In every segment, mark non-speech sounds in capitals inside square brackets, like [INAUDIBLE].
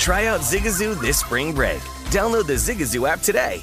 Try out Zigazoo this spring break. Download the Zigazoo app today.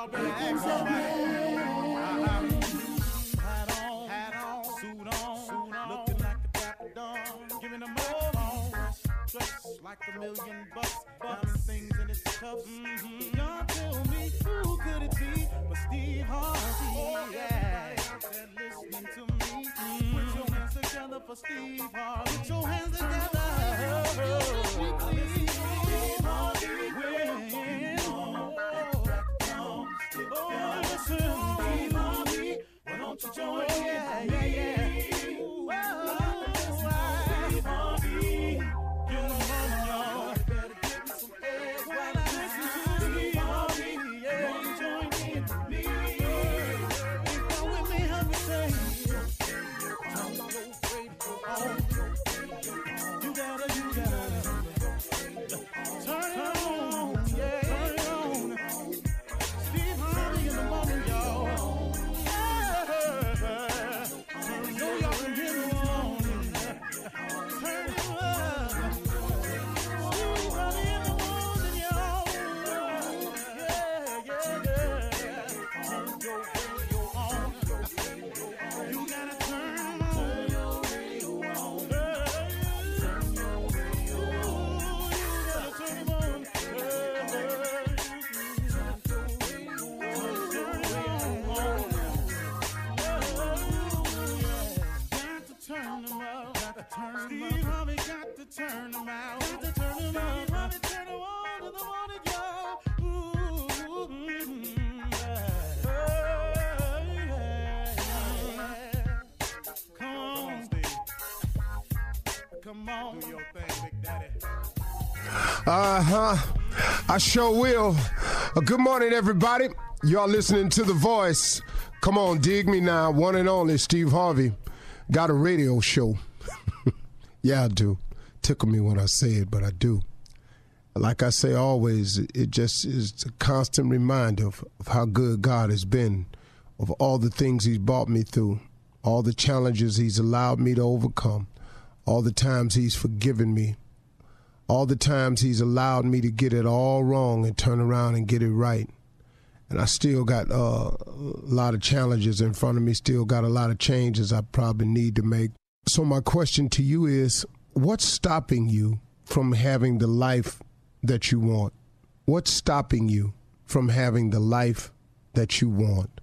Y'all better act somebody. Hat on, hat on, suit on, suit on, looking like a dapper dawn, giving them all dressed like a million bucks, diamond things in its cuffs. Mm-hmm. Y'all tell me who could it be but Steve Harvey? Oh yeah, they're listening to me. Mm-hmm. Put your hands together for Steve Harvey. Put your hands together. Oh, Steve Harvey. Why don't you join in? Yeah, yeah, yeah. Come on, do your thing, Big Daddy. Uh huh. I sure will. Uh, good morning, everybody. Y'all listening to The Voice. Come on, dig me now. One and only Steve Harvey. Got a radio show. [LAUGHS] yeah, I do. Tickle me when I say it, but I do. Like I say always, it just is a constant reminder of, of how good God has been, of all the things He's brought me through, all the challenges He's allowed me to overcome, all the times He's forgiven me, all the times he's allowed me to get it all wrong and turn around and get it right. And I still got uh, a lot of challenges in front of me, still got a lot of changes I probably need to make. So, my question to you is what's stopping you from having the life that you want? What's stopping you from having the life that you want?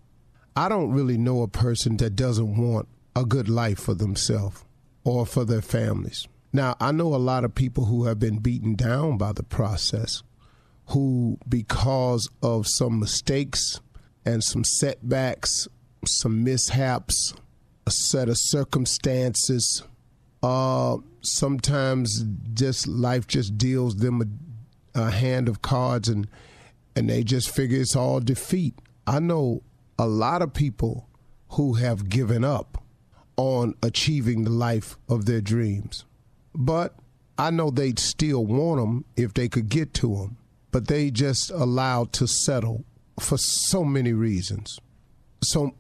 I don't really know a person that doesn't want a good life for themselves or for their families. Now, I know a lot of people who have been beaten down by the process, who, because of some mistakes and some setbacks, some mishaps, a set of circumstances, uh, sometimes just life just deals them a, a hand of cards and and they just figure it's all defeat. I know a lot of people who have given up on achieving the life of their dreams but I know they'd still want them if they could get to them. But they just allowed to settle for so many reasons. So,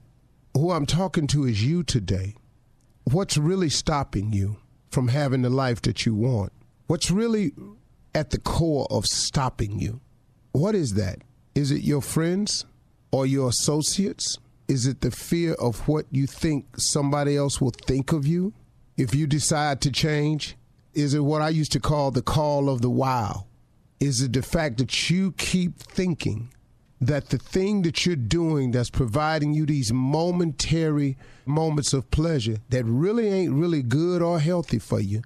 who I'm talking to is you today. What's really stopping you from having the life that you want? What's really at the core of stopping you? What is that? Is it your friends or your associates? Is it the fear of what you think somebody else will think of you if you decide to change? Is it what I used to call the call of the wild? Is it the fact that you keep thinking that the thing that you're doing that's providing you these momentary moments of pleasure that really ain't really good or healthy for you,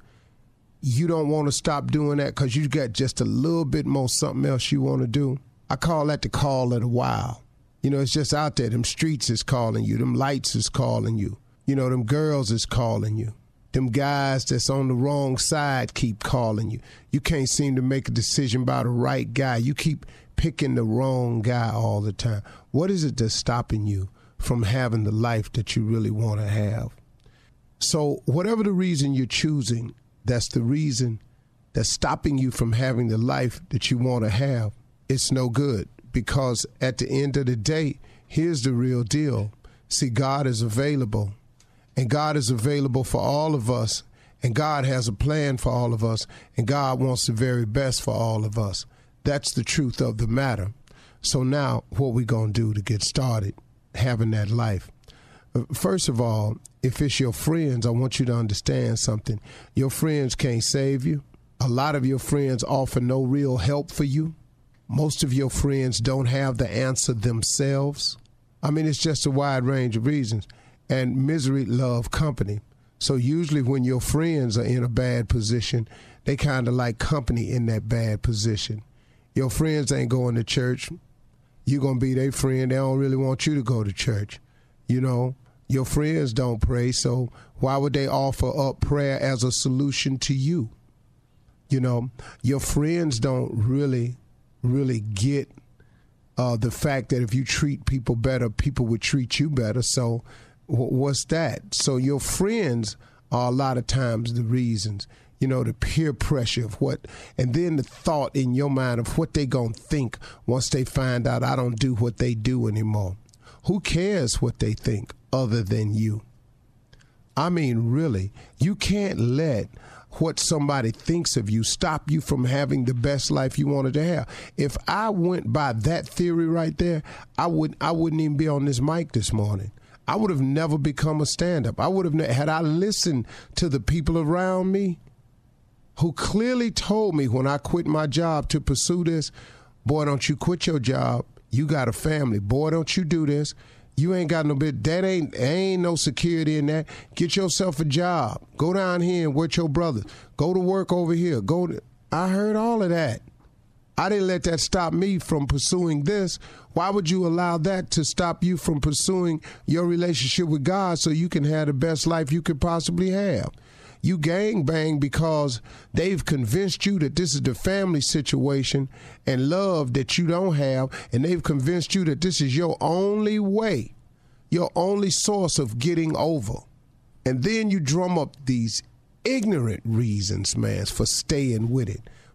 you don't want to stop doing that because you got just a little bit more something else you want to do? I call that the call of the wild. You know, it's just out there. Them streets is calling you. Them lights is calling you. You know, them girls is calling you them guys that's on the wrong side keep calling you. You can't seem to make a decision about the right guy. You keep picking the wrong guy all the time. What is it that's stopping you from having the life that you really want to have? So, whatever the reason you're choosing, that's the reason that's stopping you from having the life that you want to have. It's no good because at the end of the day, here's the real deal. See, God is available and God is available for all of us, and God has a plan for all of us, and God wants the very best for all of us. That's the truth of the matter. So now, what we gonna do to get started having that life? First of all, if it's your friends, I want you to understand something. Your friends can't save you. A lot of your friends offer no real help for you. Most of your friends don't have the answer themselves. I mean, it's just a wide range of reasons and misery love company. So usually when your friends are in a bad position, they kind of like company in that bad position. Your friends ain't going to church. You're going to be their friend. They don't really want you to go to church. You know, your friends don't pray, so why would they offer up prayer as a solution to you? You know, your friends don't really, really get uh, the fact that if you treat people better, people would treat you better. So what's that? So your friends are a lot of times the reasons. You know, the peer pressure of what, and then the thought in your mind of what they gonna think once they find out I don't do what they do anymore. Who cares what they think other than you? I mean, really, you can't let what somebody thinks of you stop you from having the best life you wanted to have. If I went by that theory right there, I would I wouldn't even be on this mic this morning. I would have never become a stand up. I would have, had I listened to the people around me who clearly told me when I quit my job to pursue this, boy, don't you quit your job. You got a family. Boy, don't you do this. You ain't got no bit. That ain't ain't no security in that. Get yourself a job. Go down here and work your brothers. Go to work over here. Go. To, I heard all of that. I didn't let that stop me from pursuing this. Why would you allow that to stop you from pursuing your relationship with God so you can have the best life you could possibly have? You gang bang because they've convinced you that this is the family situation and love that you don't have, and they've convinced you that this is your only way, your only source of getting over. And then you drum up these ignorant reasons, man, for staying with it.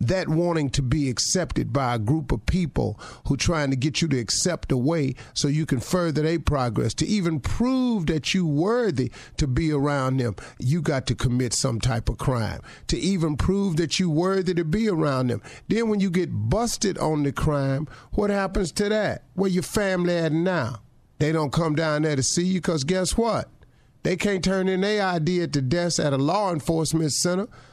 that wanting to be accepted by a group of people who trying to get you to accept a way so you can further their progress to even prove that you worthy to be around them you got to commit some type of crime. To even prove that you worthy to be around them. Then when you get busted on the crime what happens to that? Where your family at now? They don't come down there to see you because guess what? They can't turn in their ID at the desk at a law enforcement center.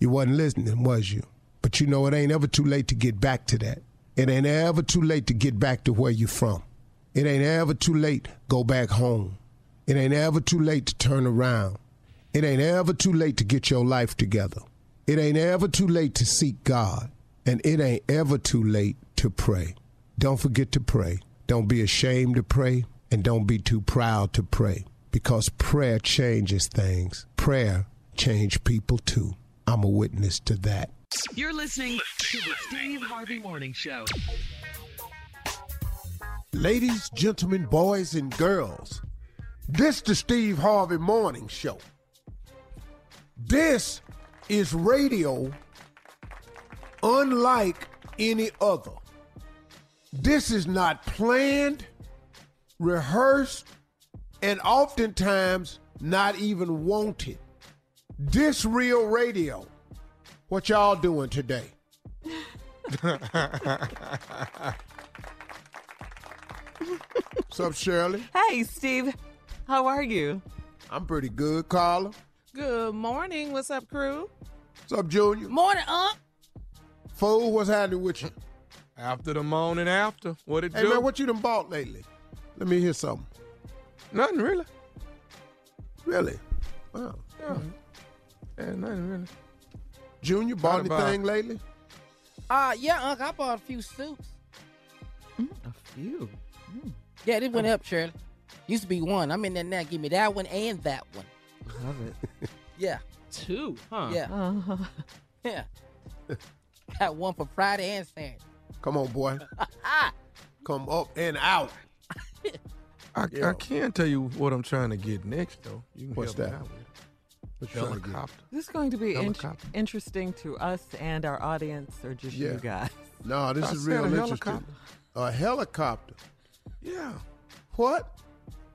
you wasn't listening, was you? But you know, it ain't ever too late to get back to that. It ain't ever too late to get back to where you from. It ain't ever too late go back home. It ain't ever too late to turn around. It ain't ever too late to get your life together. It ain't ever too late to seek God. And it ain't ever too late to pray. Don't forget to pray. Don't be ashamed to pray. And don't be too proud to pray. Because prayer changes things. Prayer change people too. I'm a witness to that. You're listening to the Steve Harvey Morning Show. Ladies, gentlemen, boys, and girls, this the Steve Harvey Morning Show. This is radio unlike any other. This is not planned, rehearsed, and oftentimes not even wanted. This real radio. What y'all doing today? [LAUGHS] What's up, Shirley? Hey, Steve. How are you? I'm pretty good, Carla. Good morning. What's up, crew? What's up, Junior? Morning, Unc. Fool, what's happening with you? After the morning after. What it Hey, do? man, what you done bought lately? Let me hear something. Nothing really. Really? Wow. Yeah. Yeah, nothing really. Junior, bought Thought about- anything lately? Uh, yeah, Uncle, I bought a few suits. A few. Yeah, this went up, Shirley. Used to be one. I'm in there now. Give me that one and that one. Love it. [LAUGHS] Yeah, Two, huh? yeah, Uh-huh. yeah. [LAUGHS] Got one for Friday and Saturday. Come on, boy. [LAUGHS] Come up and out. I, Yeah. I can tell you what I'm trying to get next, though. You can What's help me that? Helicopter. This is going to be in- interesting to us and our audience, or just Yeah. you guys. No, this I is said real a interesting. helicopter. A helicopter. Yeah, What?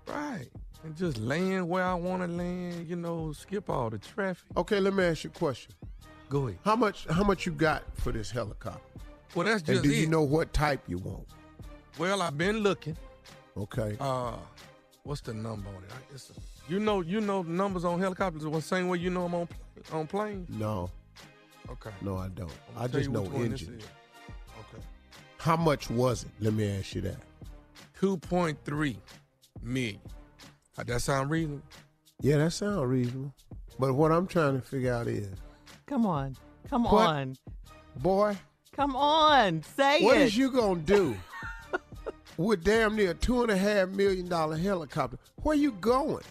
right. And just land where I want to land, you know, skip all the traffic. Okay, let me ask you a question. Go ahead. How much? How much you got for this helicopter? Well, that's just. And just do it. you know what type you want? Well, I've been looking. Okay. Uh, what's the number on it? I- It's a, you know, you know the numbers on helicopters the same way you know them on pl- on planes. No, Okay. no, I don't. I'ma I just know which one this engine. Okay. How much was it? Let me ask you that. Two point three million. How that sound reasonable? Yeah, that sounds reasonable. But what I'm trying to figure out is, Come on. Come What? on. boy, Come on. Say what it. is you gonna do [LAUGHS] with damn near two and a half million dollar helicopter? Where you going?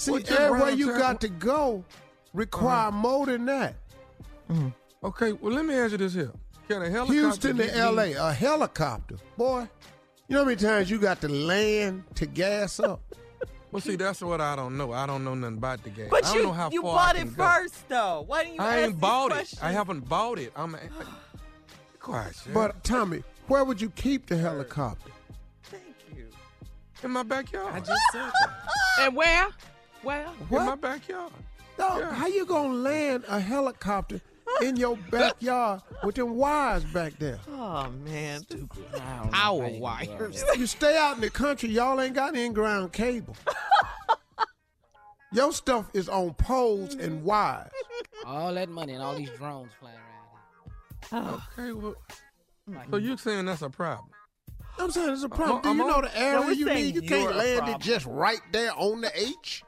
See, Well, just everywhere you got to go require Uh-huh. more than that. Okay. Well, let me ask you this here: Can a helicopter Houston to get me- L.A. a helicopter, boy. You know how many times you got to land to gas up? [LAUGHS] Well, see, that's what I don't know. I don't know nothing about the game. But I don't you, know how you far bought I it go. first, though. Why didn't you I ask ain't these bought it. I haven't bought it. I'm. Be [SIGHS] quiet, Sheriff. But Tommy, where would you keep the helicopter? Thank you. in my backyard. I just said that. and where? Where? in my backyard. Dog, Yeah. how you gonna land a helicopter in your backyard with them wires back there? Oh, man. This- Power wires. You stay out in the country, y'all ain't got in-ground cable. Your stuff is on poles and wires. All that money and all these drones flying around. Oh. Okay. Well, so you saying that's a problem? I'm saying it's a problem. Do I'm you know on- the No, area you need? You can't land problem. it just right there on the H.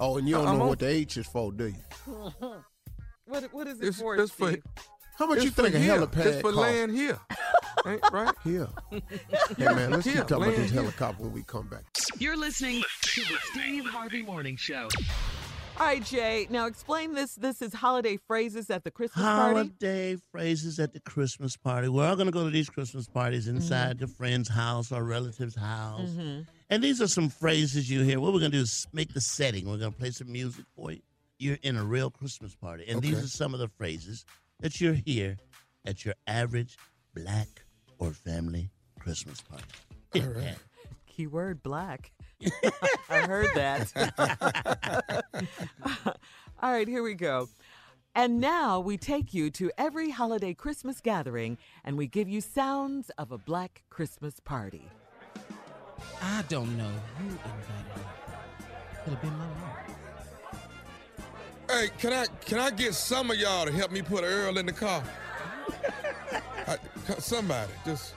oh, and you don't I'm know on- what the H is for, do you? [LAUGHS] What, what is it It's, for, it's for How much it's you for think a here. helipad It's for costs? land here, [LAUGHS] ain't right? Here. [LAUGHS] Hey man, let's Here, keep talking about this here. helicopter when we come back. You're listening to the Steve Harvey Morning Show. All right, Jay. Now explain this. This is holiday phrases at the Christmas party. Holiday phrases at the Christmas party. We're all going to go to these Christmas parties inside mm-hmm. the friend's house or relative's house. Mm-hmm. And these are some phrases you hear. What we're going to do is make the setting. We're going to play some music for you. You're in a real Christmas party. And these are some of the phrases that you hear at your average black or family Christmas party. All right. [LAUGHS] Keyword black. [LAUGHS] I heard that. [LAUGHS] All right, here we go. And now we take you to every holiday Christmas gathering and we give you sounds of a black Christmas party. I don't know who invited me. Could have been my mom. Hey, can I can I get some of y'all to help me put Earl in the car? [LAUGHS] I, somebody just.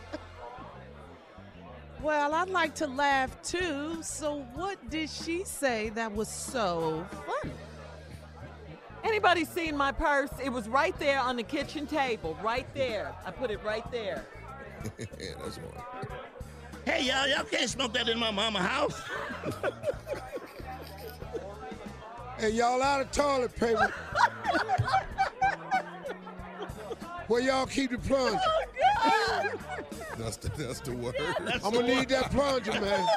Well, I'd like to laugh too. So, what did she say that was so funny? Anybody seen my purse? It was right there on the kitchen table, right there. I put it right there. yeah, [LAUGHS] that's one. Hey, y'all, y'all can't smoke that in my mama house. Hey, y'all out of toilet paper. Where y'all keep the plunger? Oh, that's the that's the word. I'm gonna need that plunger, man.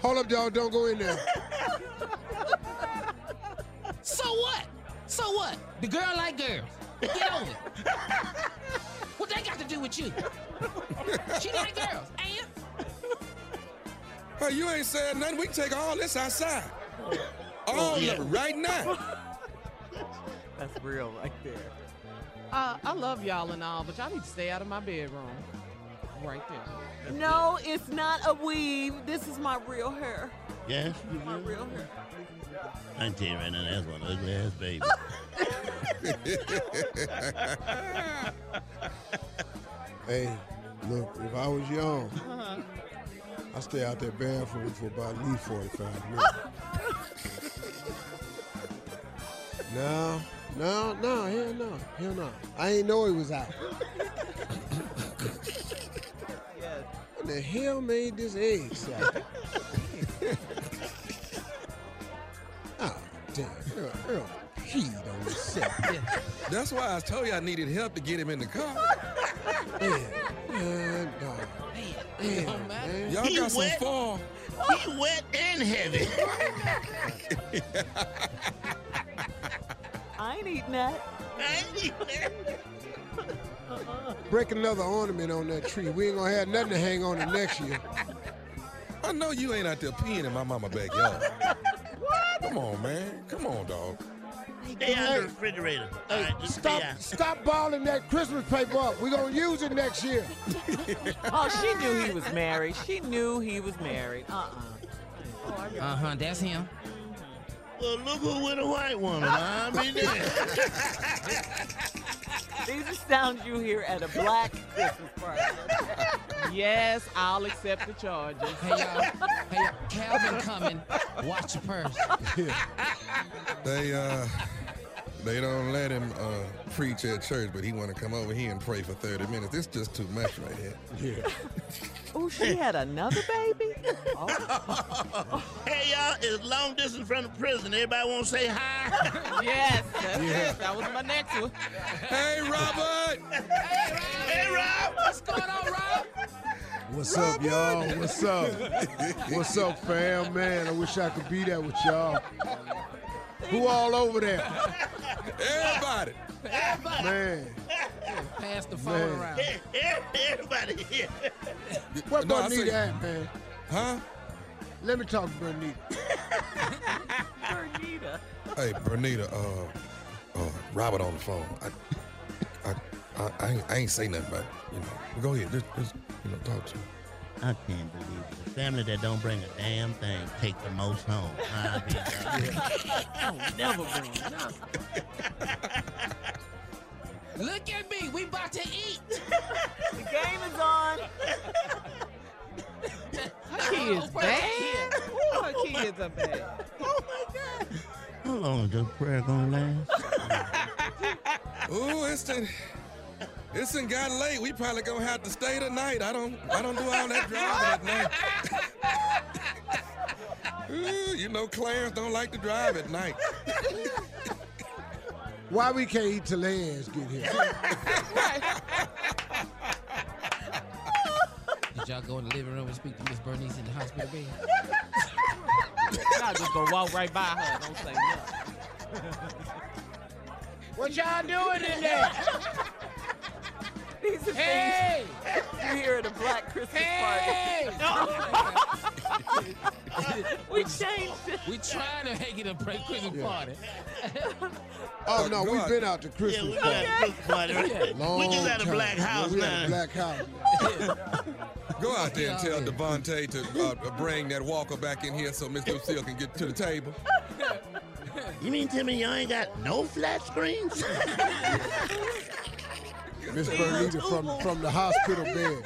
Hold up, y'all. Don't go in there. So what? So what? The girl like girls. Get over it. what that got to do with you? She like girls, and Hey, you ain't said nothing. We can take all this outside. All of it right now. [LAUGHS] That's real right there. Uh, I love y'all and all, but y'all need to stay out of my bedroom. Right there. No, it's not a weave. This is my real hair. Yes, you My real hair. I can tell you right now, that's one ugly ass baby. [LAUGHS] Hey, look, if I was young, I'd stay out that bathroom for about at least 45 minutes. [LAUGHS] No, no, no, hell no, hell no. I ain't know he was out. [LAUGHS] What the hell made this egg salad? [LAUGHS] oh, damn. Earl, Earl peed on this set. That's why I told you I needed help to get him in the car. Man, man, dog. Man, man. Y'all He got some fall. He wet and heavy. [LAUGHS] I ain't eating that. Break another ornament on that tree. We ain't gonna have nothing to hang on it next year. I know you ain't out there peeing in my mama backyard. [LAUGHS] what? Come on, man. Come on, dog. Stay out the refrigerator. All Hey, right, just stop, out. stop balling that Christmas paper up. We're gonna use it next year. [LAUGHS] Oh, she knew he was married. She knew he was married. Uh-uh. Uh huh. That's him. Well, look who with a white woman. I mean, there. These are sounds you hear at a black Christmas party. Yes, I'll accept the charges. Hey y'all. Hey y'all. Calvin coming. Watch your purse. They uh they don't let him uh preach at church, but he wanna come over here and pray for 30 minutes. It's just too much right here. Yeah. Oh, she had another baby? [LAUGHS] hey, y'all, it's long distance from the prison. Everybody want to say hi? [LAUGHS] Yes, that's Yeah. it. That was my next one. Hey Robert! hey, Rob. Hey, Rob! What's going on, Rob? What's up, y'all? What's up? What's up, fam? Man, I wish I could be there with y'all. Who all over there? Everybody! Man, Pass the phone Man. around. Everybody here. what No, I Bernita say- at, man? Huh? Let me talk to Bernita. Bernita. Hey, Bernita, uh, uh, Robert on the phone. I, I, I, I, ain't, I ain't say nothing about it. You know, go ahead, just, just you know, talk to him. I can't believe it. The family that don't bring a damn thing take the most home. [LAUGHS] I be [LAUGHS] Never been. Look at me. We about to eat. The game is on. [LAUGHS] Her kids bad. Ooh, her kids are bad. How long is this prayer gonna last? Ooh, it's done, it's done got late. We probably gonna have to stay tonight. I don't, I don't do all that driving at night. Ooh, you know, Clarence don't like to drive at night. [LAUGHS] Why we can't eat till Lance get here? [LAUGHS] Did y'all go in the living room and speak to Miss Bernice in the hospital bed? Y'all just gonna walk right by her. Don't say nothing. What y'all doing in there? These are Hey! things you hear at a black Christmas Hey! party. [LAUGHS] [LAUGHS] we changed it. We trying to make it a break Christmas party. Oh no, we've been out to Yeah, Christmas we party. got a party. right? Long We just had a time. black house yeah, we now. Had a black house. [LAUGHS] Go out there and tell Devontae to uh, bring that walker back in here so Miss Lucille can get to the table. You mean tell me y'all ain't got no flat screens? [LAUGHS] Miss Bernita from from the hospital bed.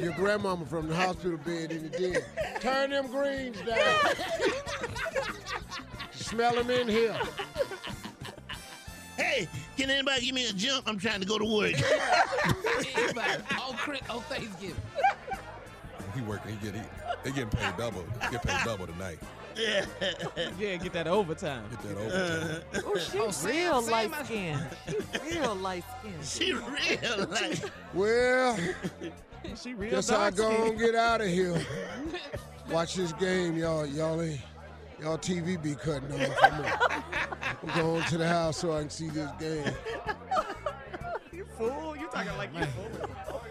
Your grandmama from the hospital bed in the den. Turn them greens down. Smell them in here. hey, can anybody give me a jump? I'm trying to go to work. [LAUGHS] Anybody? On, Chris, on Thanksgiving. He working. He get he, they getting paid double. He get paid double tonight. Yeah, Yeah. get that overtime. Get that overtime. Uh-huh. Oh, she's Oh, Sam, real Sam, light I- skinned. She's real light skin. she real like [LAUGHS] Well, She [LAUGHS] real guess I dark go skinned. and get out of here. [LAUGHS] Watch this game, y'all. Y'all ain't. Y'all TV be cutting off. I'm, I'm going to the house so I can see this game. You fool. You talking like you fool.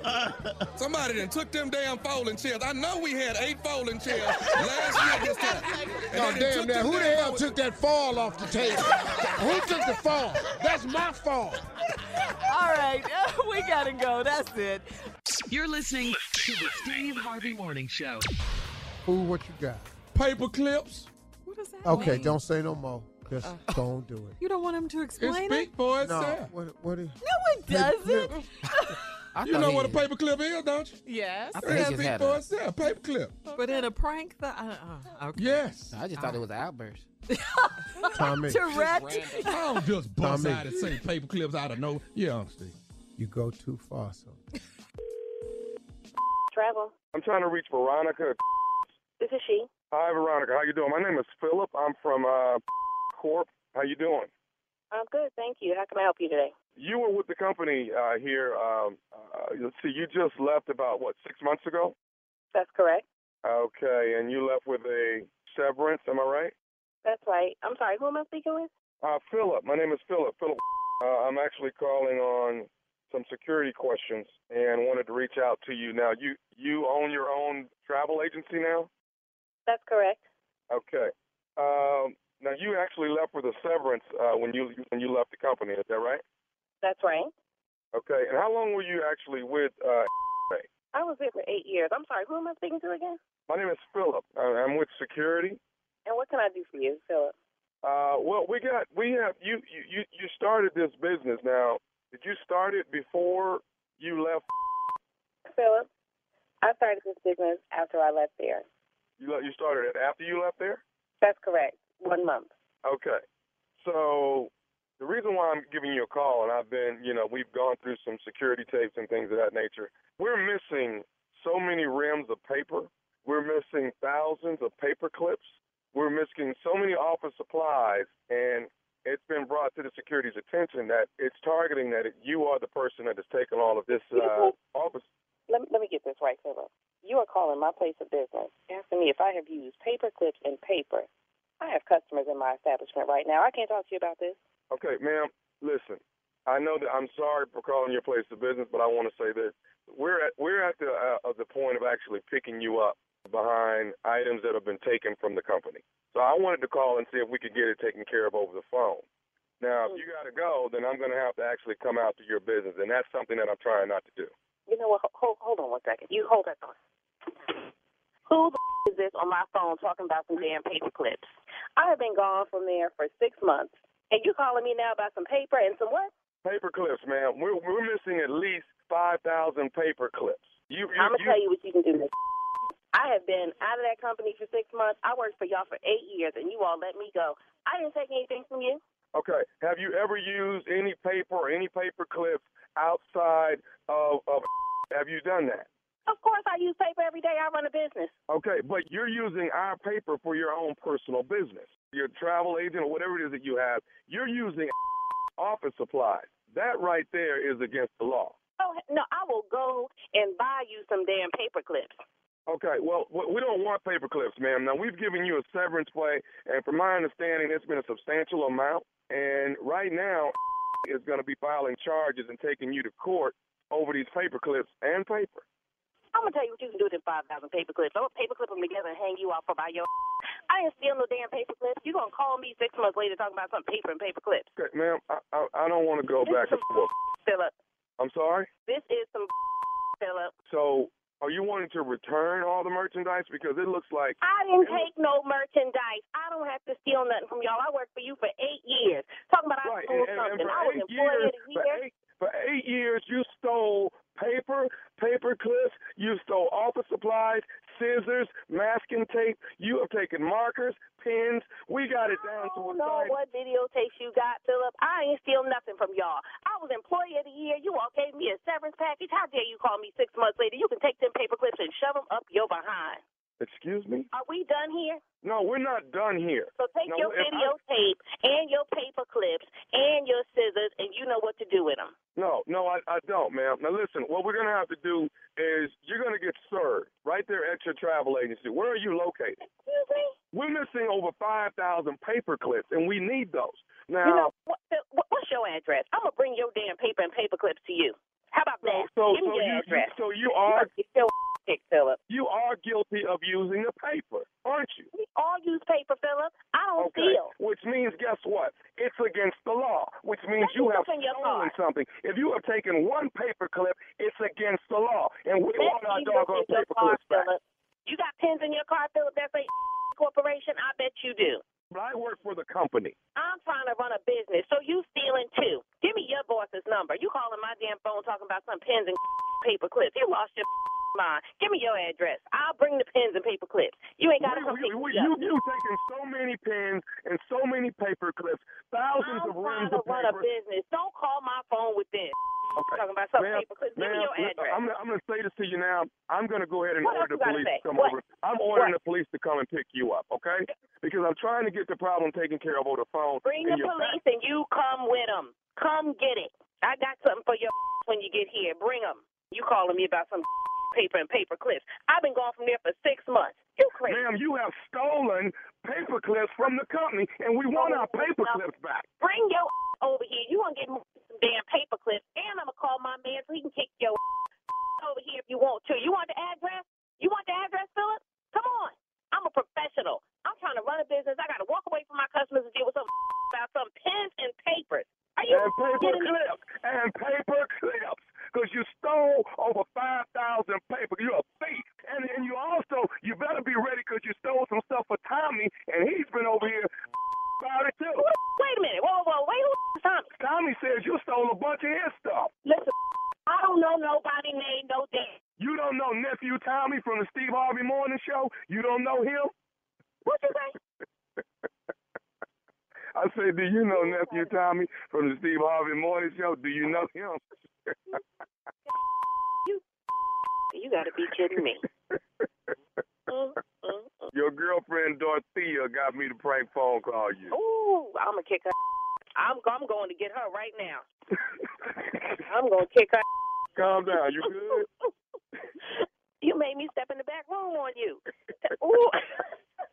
Somebody done took them damn folding chairs. I know we had eight folding chairs last year this time. And No, damn took that. them Who the hell took that fall off the table? Who took the fall? That's my fall. All right, [LAUGHS] we gotta go. That's it. You're listening to the Steve Harvey Morning Show. Who? What you got? paper clips? What does that Okay, mean? don't say no more. Just uh. don't do it. You don't want him to It explain speak it? for No, what? What? Is, No, it doesn't. [LAUGHS] I You know he- what a paperclip is, don't you? Yes. I thought he Yeah, just big had boys, a. yeah, paperclip. But in a prank, th- uh, uh, okay. Yes. I just thought it was an outburst. [LAUGHS] Tommy, Tourette. I don't just bust Tommy. out and say paperclips out of no. Yeah, Steve. you go too far, son. [LAUGHS] Travel. I'm trying to reach Veronica. This is she. Hi, Veronica. How you doing? My name is Philip. I'm from uh, Corp. How you doing? I'm good, thank you. How can I help you today? You were with the company uh, here. Um, uh, let's see. You just left about what six months ago? That's correct. Okay, and you left with a severance. Am I right? That's right. I'm sorry. Who am I speaking with? Uh, Philip. My name is Philip. Philip. Uh, I'm actually calling on some security questions and wanted to reach out to you. Now, you you own your own travel agency now? That's correct. Okay. Um, now you actually left with a severance uh, when you when you left the company. Is that right? That's right. Okay. And how long were you actually with? Uh, [LAUGHS] I was here for eight years. I'm sorry. Who am I speaking to again? my name is Philip. I'm with security. And what can I do for you, Philip? Uh, well, we got we have you you you you started this business. Now, did you start it before you left? Philip, I started this business after I left there. You you started it after you left there. That's correct. One month. Okay. So the reason why I'm giving you a call, and I've been, you know, we've gone through some security tapes and things of that nature. We're missing so many rims of paper. We're missing thousands of paper clips. We're missing so many office supplies, and it's been brought to the security's attention that it's targeting that you are the person that has taken all of this uh, office. Let me, let me get this right, Philip. You are calling my place of business, asking me if I have used paper clips and paper. I have customers in my establishment right now. I can't talk to you about this. Okay, ma'am, listen. I know that I'm sorry for calling your place of business, but I want to say this: we're at we're at the uh, of the point of actually picking you up behind items that have been taken from the company. So I wanted to call and see if we could get it taken care of over the phone. Now, if you got to go, then I'm going to have to actually come out to your business, and that's something that I'm trying not to do. You know what? Hold, hold on one second. You hold that thought. Who the is this on my phone talking about some damn paper clips? I have been gone from there for six months, and you calling me now about some paper and some what? Paper clips, ma'am. We're we're missing at least five thousand paper clips. You, you, I'm gonna tell you what you can do. Miss. [LAUGHS] I have been out of that company for six months. I worked for y'all for eight years, and you all let me go. I didn't take anything from you. Okay. Have you ever used any paper or any paper clips outside of, of [LAUGHS] have you done that? Of course, I use paper every day. I run a business. Okay, but you're using our paper for your own personal business. Your travel agent or whatever it is that you have, you're using [LAUGHS] office supplies. That right there is against the law. Oh no, I will go and buy you some damn paper clips. Okay, well, we don't want paper clips, ma'am. Now, we've given you a severance pay, and from my understanding, it's been a substantial amount. And right now, [LAUGHS] is going to be filing charges and taking you to court over these paper clips and paper. I'm gonna tell you what you can do with them five thousand paper clips. I'm gonna paper clip them together and hang you off about your. I ain't steal no damn paper clips. You gonna call me six months later talking about some paper and paper clips? Okay, ma'am, I, I, I don't want to go This back is and forth. Philip, I'm sorry? this is some Philip. So, are you wanting to return all the merchandise? Because it looks like I didn't take no merchandise. I don't have to steal nothing from y'all. I worked for you for eight years. Talking about I Right, stole and- and something. for I was employee years- of the year. For eight years, you stole paper, paper clips, you stole office supplies, scissors, masking tape. You have taken markers, pens. We got it down to a don't know science. what videotapes you got, Philip. I ain't steal nothing from y'all. I was employee of the year. You all gave me a severance package. How dare you call me six months later? You can take them paper clips and shove them up your behind. Excuse me? Are we done here? No, we're not done here. So take No, your if I- videotape and your paper clips and your scissors, and you know what to do with them. No, no, I, I don't, ma'am. Now listen, what we're gonna have to do is you're gonna get served right there at your travel agency. Where are you located? Excuse me? We're missing over five thousand paper clips, and we need those. Now, You know what, what, what's your address? I'm gonna bring your damn paper and paper clips to you. How about that? so Give me so your you, address. you so you are Philip. you are guilty of using the paper, aren't you? We all use paper, Philip. I don't Okay. steal. Which means, guess what? It's against the law. Which means you have look in your stolen something. If you have taken one paper clip, it's against the law, and we want our doggone paper car, clips back. You got pens in your car, Philip? That's a [LAUGHS] corporation. I bet you do. I work for the company. I'm trying to run a business, so you stealing too. Give me your boss's number. number. You calling my damn phone talking about some pens and [LAUGHS] paper clips. You lost your mind. Give me your address. I'll bring the pens and paper clips. You ain't got to come We- you, up. you taking so many pens and so many paper clips, thousands I'm of trying rims to of run a business. Don't call my phone with this. Talking about some paper clips. Give me your address. I'm, I'm going to say this to you now. I'm going to go ahead and What order the police to come What? over. I'm ordering What? the police to come and pick you up, okay? Because I'm trying to get the problem taken care of over the phone. Bring the police and you come with them. Come get it. I got something for your [LAUGHS] when you get here. Bring them. You calling me about some paper and paper clips. I've been gone from there for six months. You crazy. Ma'am, you have stolen paper clips from the company, and we want our paper clips back. Bring your [LAUGHS] over here. You want to get some damn paper clips, and I'm going to call my man so he can kick your [LAUGHS] over here if you want to. You want the address? You want the address, Philip? Come on. I'm a professional. I'm trying to run a business. I got to walk away from my customers and deal with some [LAUGHS] about some pens and papers. Are you and paper clips and paper clips because you stole over five thousand paper. You're a thief, and and you also you better be ready because you stole some stuff for Tommy, and he's been over here [LAUGHS] about it too. Wait a minute. Whoa, whoa, wait. Who is Tommy? Tommy says you stole a bunch of his stuff. Listen, I don't know nobody named no damn. You don't know nephew Tommy from the Steve Harvey Morning Show. You don't know him. What you say? I say, do you know nephew Tommy from the Steve Harvey Morning Show? Do you know him? [LAUGHS] You you got to be kidding me. [LAUGHS] Mm, mm, mm. Your girlfriend Dorothea got me to prank phone call you. Ooh, I'm gonna kick her. [LAUGHS] I'm I'm going to get her right now. I'm gonna kick her. Calm down. You good? You made me step in the back room on you. Ooh.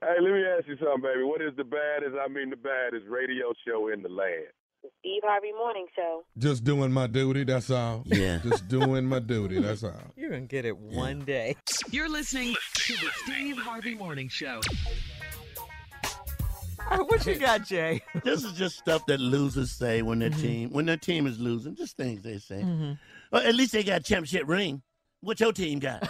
Hey, let me ask you something, baby. What is the baddest, I mean the baddest radio show in the land? The Steve Harvey Morning Show. Just doing my duty, that's all. Yeah. [LAUGHS] Just doing my duty, that's all. [LAUGHS] You're going to get it one day. You're listening to the Steve Harvey Morning Show. All right, what you got, Jay? [LAUGHS] This is just stuff that losers say when their mm-hmm. team when their team is losing. Just things they say. Mm-hmm. Well, at least they got a championship ring. What your team got?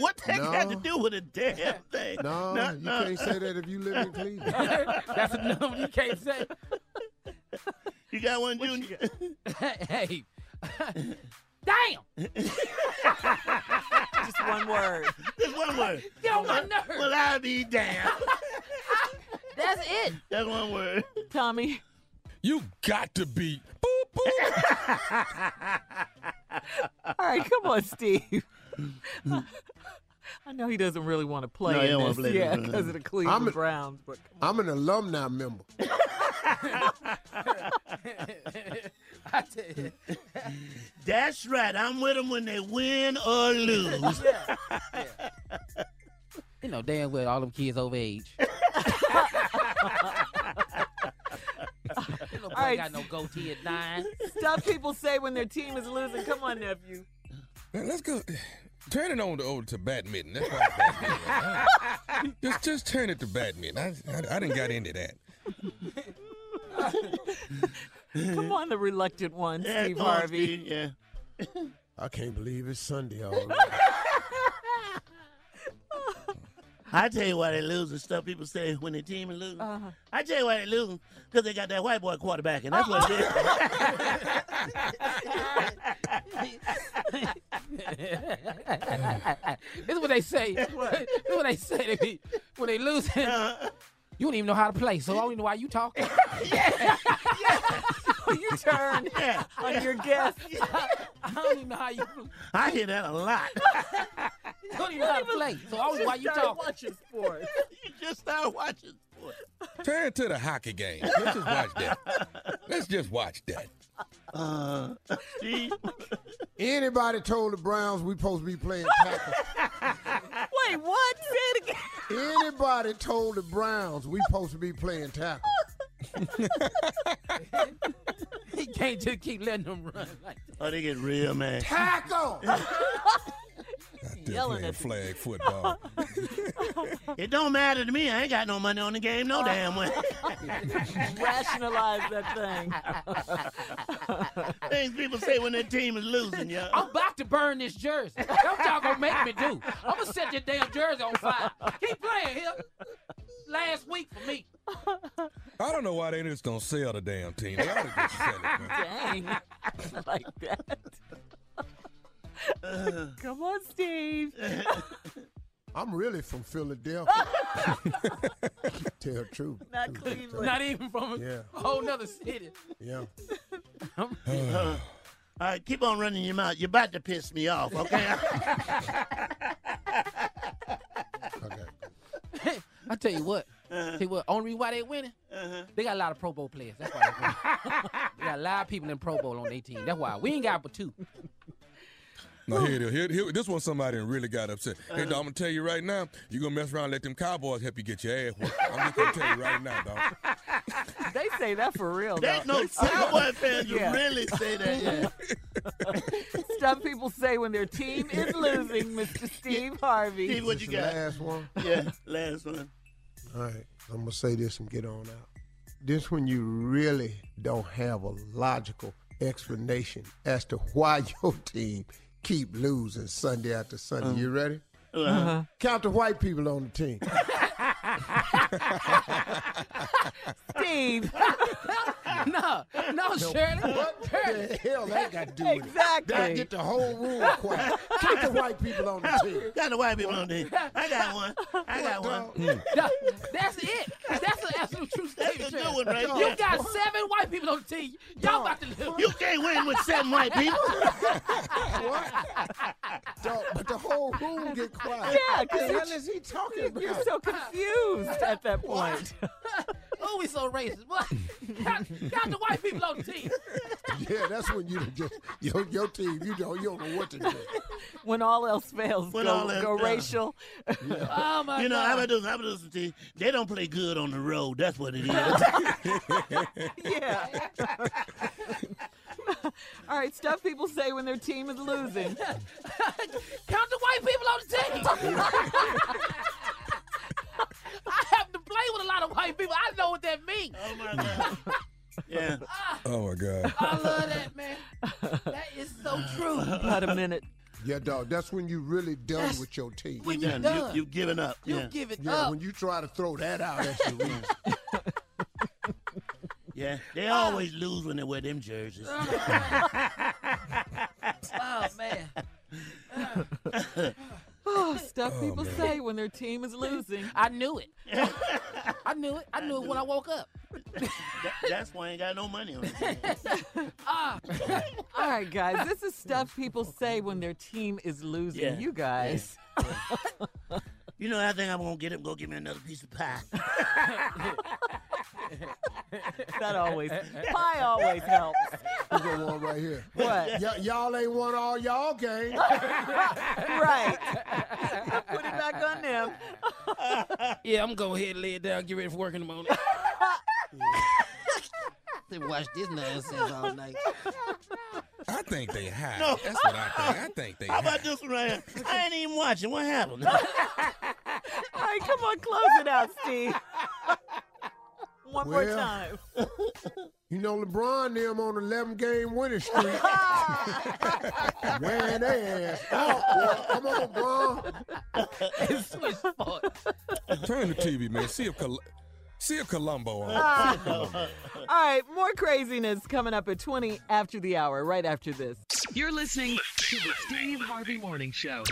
What, what that got to do with a damn [LAUGHS] thing? No, No, you no. can't say that if you live in [LAUGHS] Cleveland. That's a number you can't say. [LAUGHS] You got one, Junior? hey. Damn! Just one word. Just one word. Get on my nerves. Well, I'll be damn. That's it. That's one word. Tommy. You got to be. All right, come on, Steve. I know he doesn't really want to play No, he don't wanna this, play yeah, because of the Cleveland I'm a- Browns. But I'm an alumni member. [LAUGHS] That's right. I'm with them when they win or lose. You [LAUGHS] know damn well all them kids over age. Ain't no boy All right. got no goatee at nine. stuff people say when their team is losing. Come on, nephew. Man, let's go. Turn it on to over oh, to badminton. That's why [LAUGHS] badminton. Just just turn it to badminton. I, I, I didn't got into that. Come on, the reluctant one, Yeah, Steve Harvey. Yeah. I can't believe it's Sunday already. [LAUGHS] I tell you why they losing. Stuff people say when the team is losing. Uh-huh. I tell you why they losing because they got that white boy quarterback, and that's what it [LAUGHS] this is what they say. [LAUGHS] [LAUGHS] this is what they say. They be, when they lose, you don't even know how to play, so I don't even know why you talking. [LAUGHS] you turn [LAUGHS] on your guest. [LAUGHS] I don't even know how you. I hear that a lot. You don't even know how to play, so I don't why you started talking. watching sports. you just started watching sports. Turn to the hockey game. Let's just watch that. Let's just watch that. Uh, Anybody told the Browns we supposed to be playing tackle? Wait, what? Say it again. Anybody told the Browns we supposed to be playing tackle? He can't just keep letting them run like that. oh, they get real man. Tackle! [LAUGHS] They're Yelling playing at flag [LAUGHS] football. [LAUGHS] It don't matter to me. I ain't got no money on the game, no damn way. Rationalize that thing. Things people say when their team is losing, yo. I'm about to burn this jersey. That's what y'all gonna make me do. I'm gonna set your damn jersey on fire. Keep playing here. Last week for me. [LAUGHS] I don't know why they just don't sell the damn team. They ought to just sell it, man. [LAUGHS] Dang. [LAUGHS] like that. Come on, Steve. I'm really from Philadelphia. Tell the truth. Not Truth, Cleveland. Not even from a Yeah. whole nother city. Yeah. Uh, [SIGHS] all right, keep on running your mouth. You're about to piss me off, okay? I tell you what. [LAUGHS] Uh-huh. Tell you what. Only reason why they winning, they got a lot of Pro Bowl players. That's why they winning. they got a lot of people in Pro Bowl on their team. That's why we ain't got but two. No, here it is. Here, here, this one somebody really got upset. Hey, Uh-huh. dog, I'm gonna tell you right now, you're gonna mess around and let them Cowboys help you get your ass whooped. I'm just gonna tell you right now, dog. [LAUGHS] They say that for real. There's though. no Cowboy fans [LAUGHS] Yeah. who really say that. Yeah. Stuff people say when their team is losing, Mr. Steve Harvey. Steve, what you got? Last one. Yeah, last one. All right, I'm gonna say this and get on out. This when you really don't have a logical explanation as to why [LAUGHS] your team keep losing Sunday after Sunday. you ready? Uh-huh. Count the white people on the team. [LAUGHS] Steve. [LAUGHS] [LAUGHS] no, no, Shirley. What the hell that got to do with it? Exactly. Get the whole room quiet. Count the white people on the team. [LAUGHS] Got the white people on there. I got one. I got one. That- that's it. That's an absolute true statement. That's a good Shirley. one right You there. got seven white people on the team. Y'all about to lose. You can't win with seven white people. [LAUGHS] what? Dog, but the whole room get quiet. Yeah, what the 'cause hell is he talking about? You're so confused at that point. Oh, we so racist. What? Got, [LAUGHS] got the white people on the team. Yeah, that's when you just your your team. You don't you don't know what to do. When all else fails, When go, all else go fails. racial. Oh my god. You know, God. how about this? How about this? Steve? They don't play good on the road. That's what it is. [LAUGHS] [LAUGHS] yeah. All right, stuff people say when their team is losing. Count the white people on the team. I have to play with a lot of white people. I know what that means. oh my god. [LAUGHS] Yeah. Ah. Oh my God. I love that, man. That is so true. About a minute. Yeah, dog. That's when you really done with your team. When You you done. done, You, you've given up. you yeah. give it yeah, up. when you try to throw that out, that's the reason. [LAUGHS] Yeah. They ah. always lose when they wear them jerseys. Oh man. [LAUGHS] Oh, ah. [LAUGHS] stuff people say when their team is losing. I knew it. I knew it. I knew it when I woke up. That- that's why I ain't got no money on it. [LAUGHS] Ah, All right, guys, this is stuff people say when their team is losing. Yeah. You guys. You know, I think I'm gonna get him. Go give me another piece of pie. [LAUGHS] that always, [LAUGHS] pie always helps. We got one right here. What? Y- y'all ain't won all y'all games. [LAUGHS] right. Put it back on them. yeah, I'm gonna go ahead and lay it down. Get ready for work in the morning. They watch this nonsense all night. [LAUGHS] I think they high. No. That's what I think. I think they [LAUGHS] How high. about this one right here? I ain't even watching. What happened? [LAUGHS] All right, come on, close it out, Steve. One more time. You know LeBron them on 11 game winning streak. Man, they ass off, boy. Come on, Bron. Switch sports. Turn the TV, man. See if Col- see if Columbo on. See if Columbo. [LAUGHS] All right, more craziness coming up at 20 after the hour, right after this. You're listening to the Steve Harvey Morning Show.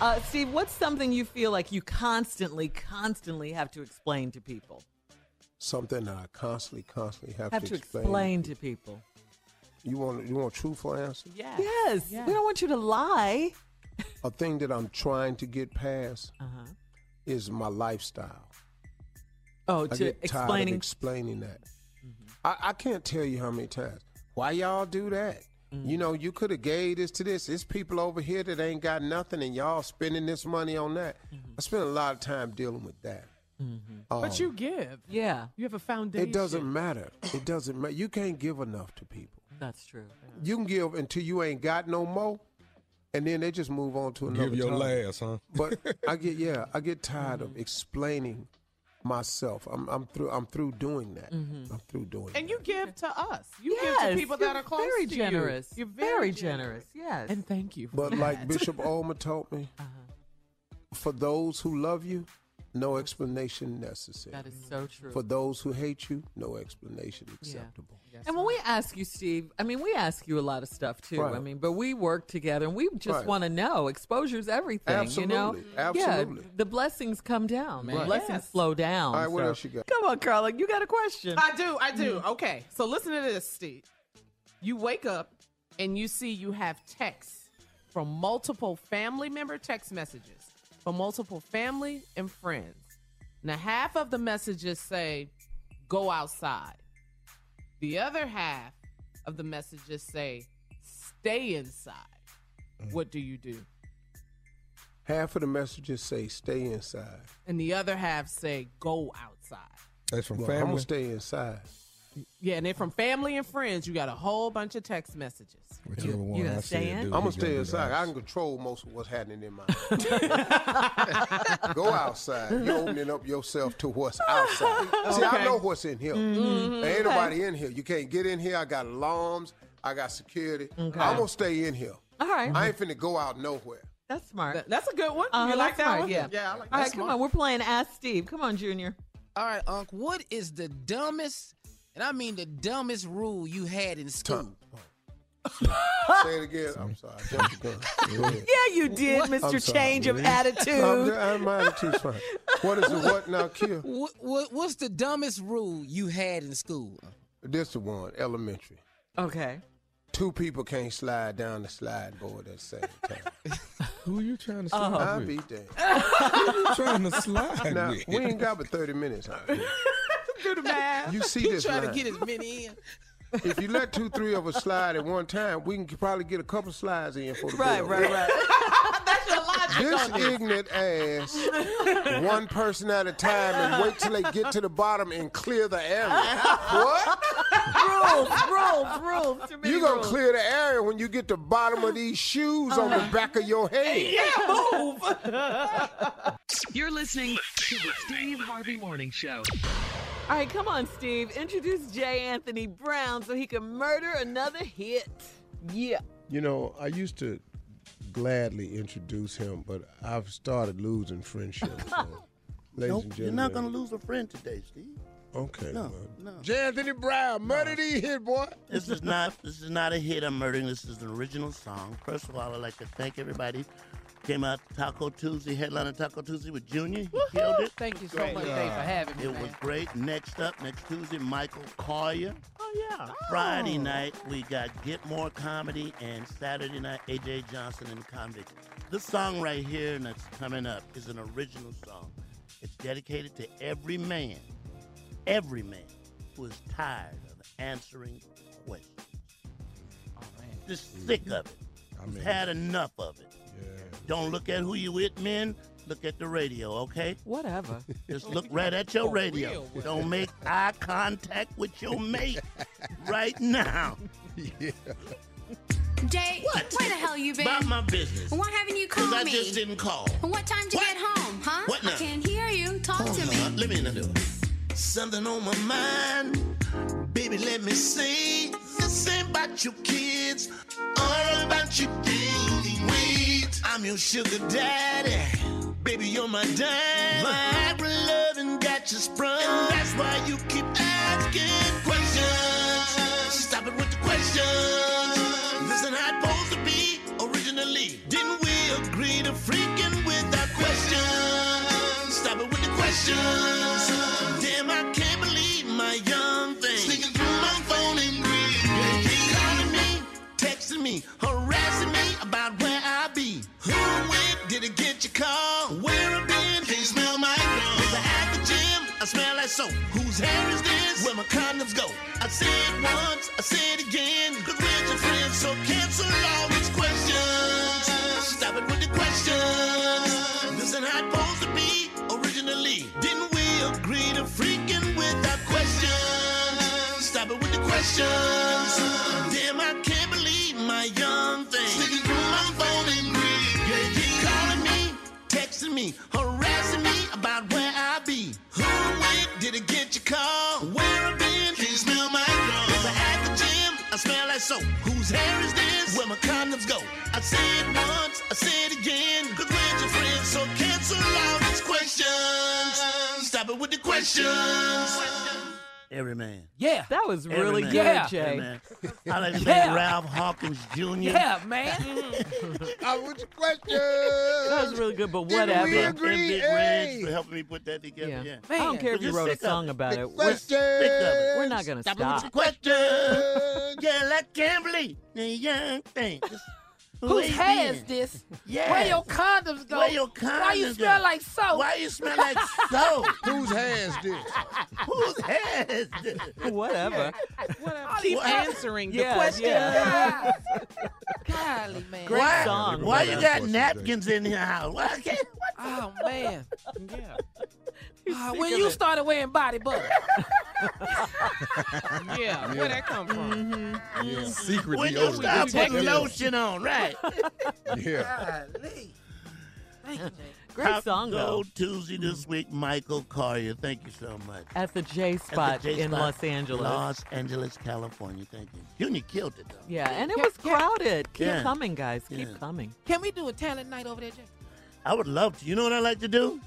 Uh, Steve, what's something you feel like you constantly, constantly have to explain to people? Something that I constantly, constantly have, Have to explain to people. You want you want a truthful answer? Yes. We don't want you to lie. A thing that I'm trying to get past Uh-huh. is my lifestyle. Oh, I to get tired explaining. of explaining that. Mm-hmm. I, I can't tell you how many times. Why y'all do that? You mm. know, you could have gave this to this. There's people over here that ain't got nothing, and y'all spending this money on that. Mm-hmm. I spend a lot of time dealing with that. Mm-hmm. Um, But you give. Yeah. You have a foundation. It doesn't matter. It doesn't matter. You can't give enough to people. That's true. You can give until you ain't got no more, and then they just move on to another. Give your topic. last, huh? But I get [LAUGHS] yeah, I get tired of mm. explaining myself. I'm I'm through. I'm through doing that. I'm through doing. That. And you give to us. You give to people that are close very to generous. you. You're Very generous. You're very, generous, yes. And thank you. For But that. like [LAUGHS] Bishop Olma told me, Uh-huh. for those who love you, No explanation necessary. That is so true. For those who hate you, no explanation acceptable. And when we ask you, Steve, I mean, we ask you a lot of stuff too. I mean, but we work together and we just Right. want to know. Exposure's everything, you know? Absolutely. Absolutely. Yeah, the blessings come down. The Man. blessings Yes. flow down. All right, what so- else you got? Come on, Carla. You got a question. I do, I do. Mm. Okay, so listen to this, Steve. You wake up and you see you have texts from multiple family member text messages from multiple family and friends. Now, half of the messages say, go outside. The other half of the messages say, stay inside. Mm-hmm. What do you do? Half of the messages say stay inside. And the other half say, go outside. That's from Well, I'm family. gonna stay inside. Yeah, and then from family and friends, you got a whole bunch of text messages. Whichever one gonna I stay said, in? do, I'm gonna stay inside. I can control most of what's happening in my. [LAUGHS] Go outside. You're opening up yourself to what's outside. See, I know what's in here. Mm-hmm. There ain't nobody in here. You can't get in here. I got alarms. I got security. I'm gonna stay in here. All right. I ain't finna go out nowhere. That's smart. That- that's a good one. Uh, you like that smart, one? Yeah. Yeah, I like All that. right, come on. We're playing Ask Steve. Come on, Junior. All right, Unc, what is the dumbest, and I mean the dumbest rule you had in school? [LAUGHS] Say it again. I'm sorry. I jumped the gun. Go ahead. Yeah, you did, I'm Mr. sorry. Change of Attitude. I'm, my attitude's fine. What is the what now, Kia? [LAUGHS] What, what, what's the dumbest rule you had in school? This the one, elementary. Okay. Two people can't slide down the slide board at the same time. [LAUGHS] Who are you trying to slide I'll with? be damned. Who are you trying to slide Now, with? we ain't got but 30 minutes. Out here. Do the math. You see He this trying line. to get as many in. If you let two, three of us slide at one time, we can probably get a couple slides in for the Right, bill. right, right. [LAUGHS] That's your logic This ignorant ass, one person at a time, and wait till they get to the bottom and clear the area. what? rules, rules, rules. Too many You gonna rules. clear the area when you get the bottom of these shoes on the back of your head. Yeah, move. You're listening to the Steve Harvey Morning Show. All right, come on, Steve. Introduce J. Anthony Brown so he can murder another hit. Yeah. You know, I used to gladly introduce him, but I've started losing friendships. So, [LAUGHS] ladies Nope, and you're not going to lose a friend today, Steve. Okay. No, well. no. J. Anthony Brown, murder these hit, boy. This is not this is not a hit I'm murdering. This is an original song. First of all, I'd like to thank everybody. Came out Taco Tuesday, headliner Taco Tuesday with Junior. He killed it. Thank you so much, Dave, for having me. It man. was great. Next up, next Tuesday, Michael Colyar. Oh, yeah. Friday oh. night, we got Get More Comedy, and Saturday night, AJ Johnson and Convict. This song right here that's coming up is an original song. It's dedicated to every man, every man who is tired of answering questions. Oh, man. Just sick of it. I He's mean, had enough of it. Yeah. Don't look at who you with, men. Look at the radio, okay? Whatever. Just look right at your radio. Don't make eye contact with your mate [LAUGHS] right now. yeah. Jay, What? where the hell you been? About my business. Why haven't you called me? Because I just didn't call. What time did you What? get home, huh? What now? I can't hear you. Talk to me. Uh, let me know. Something on my mind. Baby, let me say this ain't about your kids All about your daily weight. I'm your sugar daddy. Baby, you're my dime. My loving got you sprung. And that's why you keep asking questions. Stop it with the questions. Listen, it's supposed to be originally. Didn't we agree to freaking without questions? Stop it with the questions. Damn, I can't believe my young get your call? Where I've been? Can you smell my clothes? Was I at the gym? I smell like soap. Whose hair is this? Where my condoms go? I said it once, I said it again. Cause we're your friends, so cancel all these questions. Stop it with the questions. Listen, how it's supposed to be originally. Didn't we agree to freaking without questions? Stop it with the questions. Damn, I can't believe my young thing. Me, harassing me about where I be. Who went? Did it get your call? Where I been? Can you smell my clothes? Was I at the gym? I smell like soap. Whose hair is this? Where my condoms go? I said it once, I said it again. Cause we're your friends, so cancel all these questions. questions. Stop it with the questions. Every man. Yeah. That was Every really man. good, Yeah. Jay. Every man. I like to [LAUGHS] Yeah. Ralph Hawkins Jr. Yeah, man. [LAUGHS] I with your question. That was really good, but Didn't whatever. we And agree? Big Hey. For helping me put that together. Yeah. Yeah. I don't care if you wrote a song it. about The it. We're, question. we're not going to Stop it with stop. your questions. [LAUGHS] yeah, I can't believe the young thing. Whose hair is this? Yeah. Where your condoms go? Where your condoms Why you smell go? like soap? Why you smell like soap? [LAUGHS] Whose hands this? Whose hair is this? Whatever. Keep What? answering the question. yeah. [LAUGHS] Golly, man. Great Why, song. why you got Questions, napkins in your house? Why can't? Oh man. Yeah. Ah, sick when you it. started wearing body butter. [LAUGHS] Yeah. Where that come from? Yeah. Secret When you start putting lotion on, right? [LAUGHS] Yeah. Golly. Thank you, Jay. Great Top song, though. Gold Tuesday this week, Michael Colyar. Thank you so much. At the J At the spot J in Spot, Los Angeles. Los Angeles, California. Thank you. Junior killed it, though. Yeah, and it Can- was can- crowded. Keep Yeah. coming, guys. Keep Yeah. coming. Can we do a talent night over there, Jay? I would love to. You know what I like to do?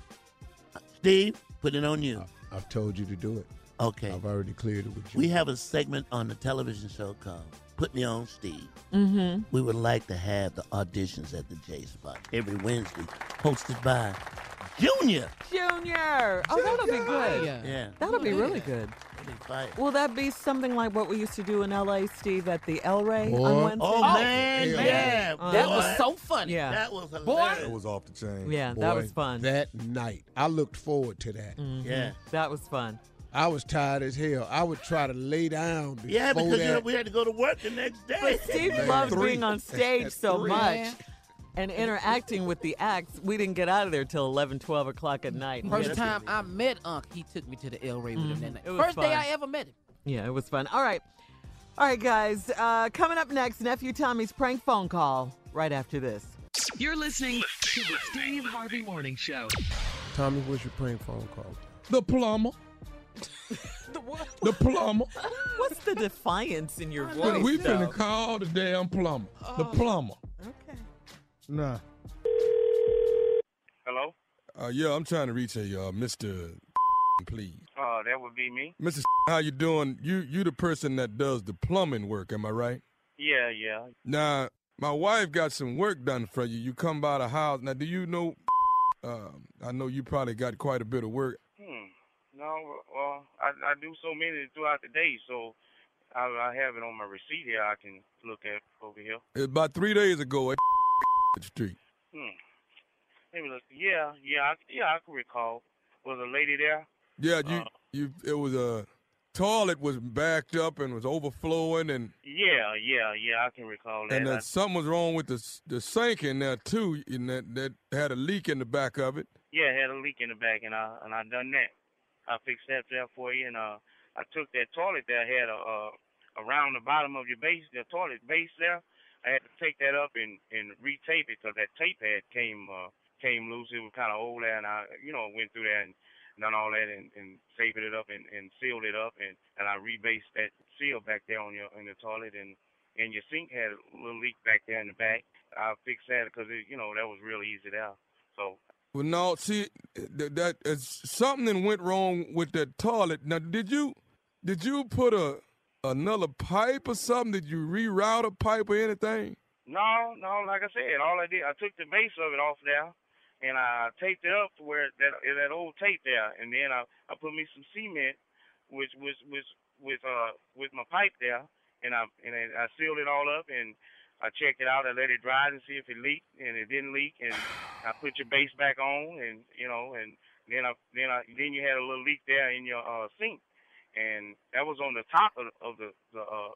Steve, put it on you. I've told you to do it. Okay. I've already cleared it with you. We have a segment on the television show called Put Me On Steve. Mm-hmm. We would like to have the auditions at the J Spot every Wednesday, hosted by Junior. Junior. Oh, that'll be good. Yeah. Yeah. That'll be really good. That'd fire. Will that be something like what we used to do in L.A., Steve, at the El Rey Boy. on Wednesday? Oh, man, yeah. yeah. Uh, That was so funny. Yeah. That was Boy. hilarious. It was off the chain. Yeah, that was fun. That night. I looked forward to that. Mhm. Yeah. That was fun. I was tired as hell. I would try to lay down before Yeah, because that. you know, we had to go to work the next day. But Steve Man, loved three. being on [LAUGHS] stage At so three. much Yeah. And interacting with the acts. We didn't get out of there till 11, 12 o'clock at night. First time I met Unc, he took me to the El Rey with him that night. It was First day. I ever met him. Yeah, it was fun. All right. All right, guys. Uh, coming up next, Nephew Tommy's prank phone call right after this. You're listening to the Steve Harvey Morning Show. Tommy, what's your prank phone call? The plumber. [LAUGHS] the what? The plumber. What's the defiance in your voice? we though? finna call the damn plumber. The plumber. Okay. Nah. Hello? Uh, yeah, I'm trying to reach a uh, Mr. [LAUGHS] Please, Uh, that would be me. Mr. [LAUGHS] How you doing? You you the person that does the plumbing work, am I right? Yeah, yeah. Now, my wife got some work done for you. You come by the house. Now, do you know? [LAUGHS] Um, I know you probably got quite a bit of work. Hmm. No, well, I, I do so many throughout the day, so I, I have it on my receipt here. I can look at over here. About three days ago Street. Hmm. Look. Yeah, yeah, I, yeah. I can recall. Was a lady there? Yeah, you Uh. you. It was a toilet was backed up and was overflowing, and Yeah, yeah, yeah. I can recall that. and uh, something was wrong with the the sink in there too, and that that had a leak in the back of it. Yeah, it had a leak in the back, and I and I done that. I fixed that there for you, and uh, I took that toilet that had a uh, around the bottom of your base, the toilet base there. I had to take that up and and retape it because that tape had came uh, came loose. It was kind of old there, and I you know went through that and done all that and, and taped it up and, and sealed it up, and and I rebased that seal back there on your in the toilet, and and your sink had a little leak back there in the back. I fixed that because you know that was real easy there. So Well, no, see that, that something that went wrong with that toilet. Now, did you did you put a another pipe or something? Did you reroute a pipe or anything? No, no, like I said, all I did, I took the base of it off there, and I taped it up to where that that old tape there, and then I I put me some cement, which was was with uh with my pipe there, and I and I I sealed it all up, and I checked it out, I let it dry and see if it leaked, and it didn't leak, and I put your base back on, and you know, and then I then I then you had a little leak there in your uh sink, and that was on the top of, of the the uh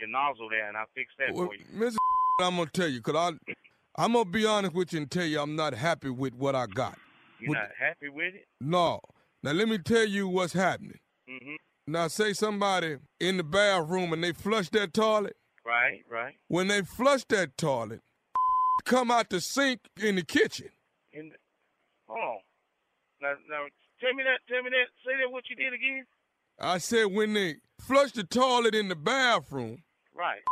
your nozzle there, and I fixed that Well, for you. Mr. I'm gonna tell you, cause I I'm gonna be honest with you and tell you I'm not happy with what I got. You're With- not happy with it? No. Now let me tell you what's happening. Mm-hmm. Now say somebody in the bathroom and they flush that toilet. Right, right. When they flush that toilet, [LAUGHS] come out the sink in the kitchen. In the, hold on. Now, now, tell me that. Tell me that. Say that. What you did again? I said when they flush the toilet in the bathroom, Right.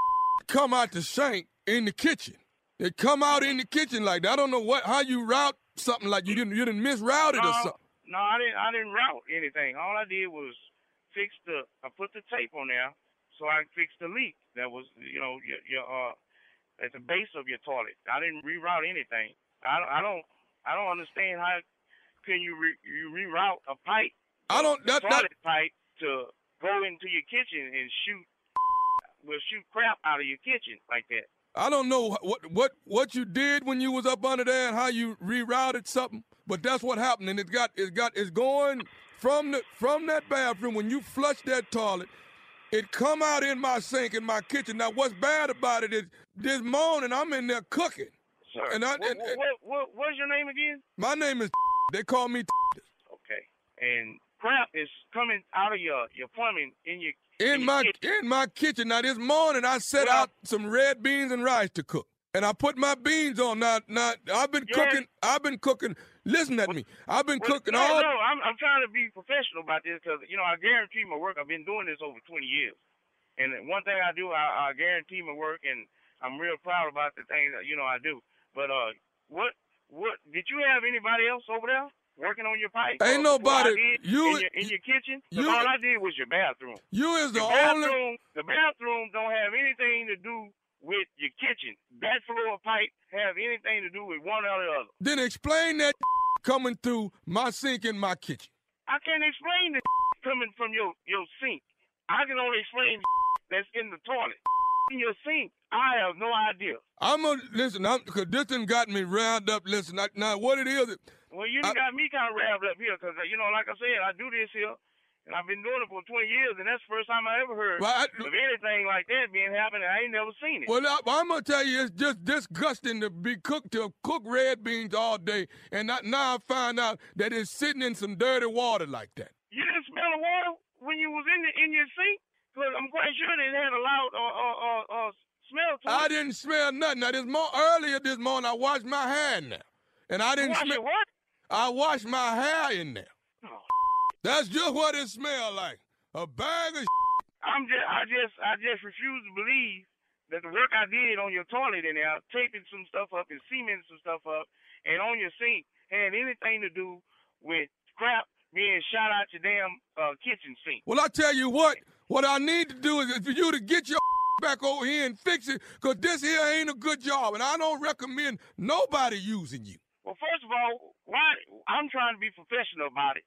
come out the sink in the kitchen. They come out in the kitchen like that. I don't know what how you route something like you didn't you didn't misroute it or something. no, I didn't. I didn't route anything. All I did was fix the. I put the tape on there so I fixed fix the leak that was, you know, your, your uh, at the base of your toilet. I didn't reroute anything. I, don't- I don't. I don't understand how can you re, you reroute a pipe, I don't that, that toilet pipe, to go into your kitchen and shoot, will shoot crap out of your kitchen like that. I don't know what what what you did when you was up under there and how you rerouted something, but that's what happened. And it got it got it's going from the from that bathroom when you flush that toilet. It come out in my sink in my kitchen. Now what's bad about it is this morning I'm in there cooking. Sir, And I- what, and- what, what, what, what's your name again? My name is they call me Okay. And crap is coming out of your your plumbing in your in my in my kitchen. Now this morning I set out some red beans and rice to cook. And I put my beans on. Now, now I've been Yes. cooking. I've been cooking. Listen at me. I've been Well, cooking no, all. No, I'm, I'm trying to be professional about this because you know I guarantee my work. I've been doing this over 20 years, and one thing I do, I, I guarantee my work, and I'm real proud about the things that you know I do. But uh, what what did you have anybody else over there working on your pipe? Ain't nobody- you- in your, in your kitchen. 'Cause you- all I did was your bathroom. You is the the only. bathroom, the bathroom don't have anything to do with your kitchen. That floor pipe have anything to do with one or the other. Then explain that [LAUGHS] coming through my sink in my kitchen. I can't explain the [LAUGHS] coming from your your sink. I can only explain [LAUGHS] that's in the toilet. In your sink, I have no idea. I'm gonna listen. I'm because this done got me round up. Listen, I, now what it is? Well, you got me kind of wrapped up here because, you know, like I said, I do this here, and I've been doing it for 20 years, and that's the first time I ever heard Well, I- of anything like that being happening. I ain't never seen it. Well, I, I'm gonna tell you, it's just disgusting to be cooked to cook red beans all day, and not, now I find out that it's sitting in some dirty water like that. You didn't smell the water when you was in the, in your sink? Because I'm quite sure it had a loud uh, uh, uh, uh, smell to it. I didn't smell nothing. Now this more earlier this morning, I washed my hand, there, and I didn't smell. what? I washed my hair in there. Oh, That's just what it smelled like. A bag of. I'm just, I just, I just refuse to believe that the work I did on your toilet in there, taping some stuff up and cementing some stuff up, and on your sink had anything to do with crap being shot out your damn uh, kitchen sink. Well, I tell you what. What I need to do is for you to get your [LAUGHS] back over here and fix it, cause this here ain't a good job, and I don't recommend nobody using you. Well, first of all, why? I'm trying to be professional about it,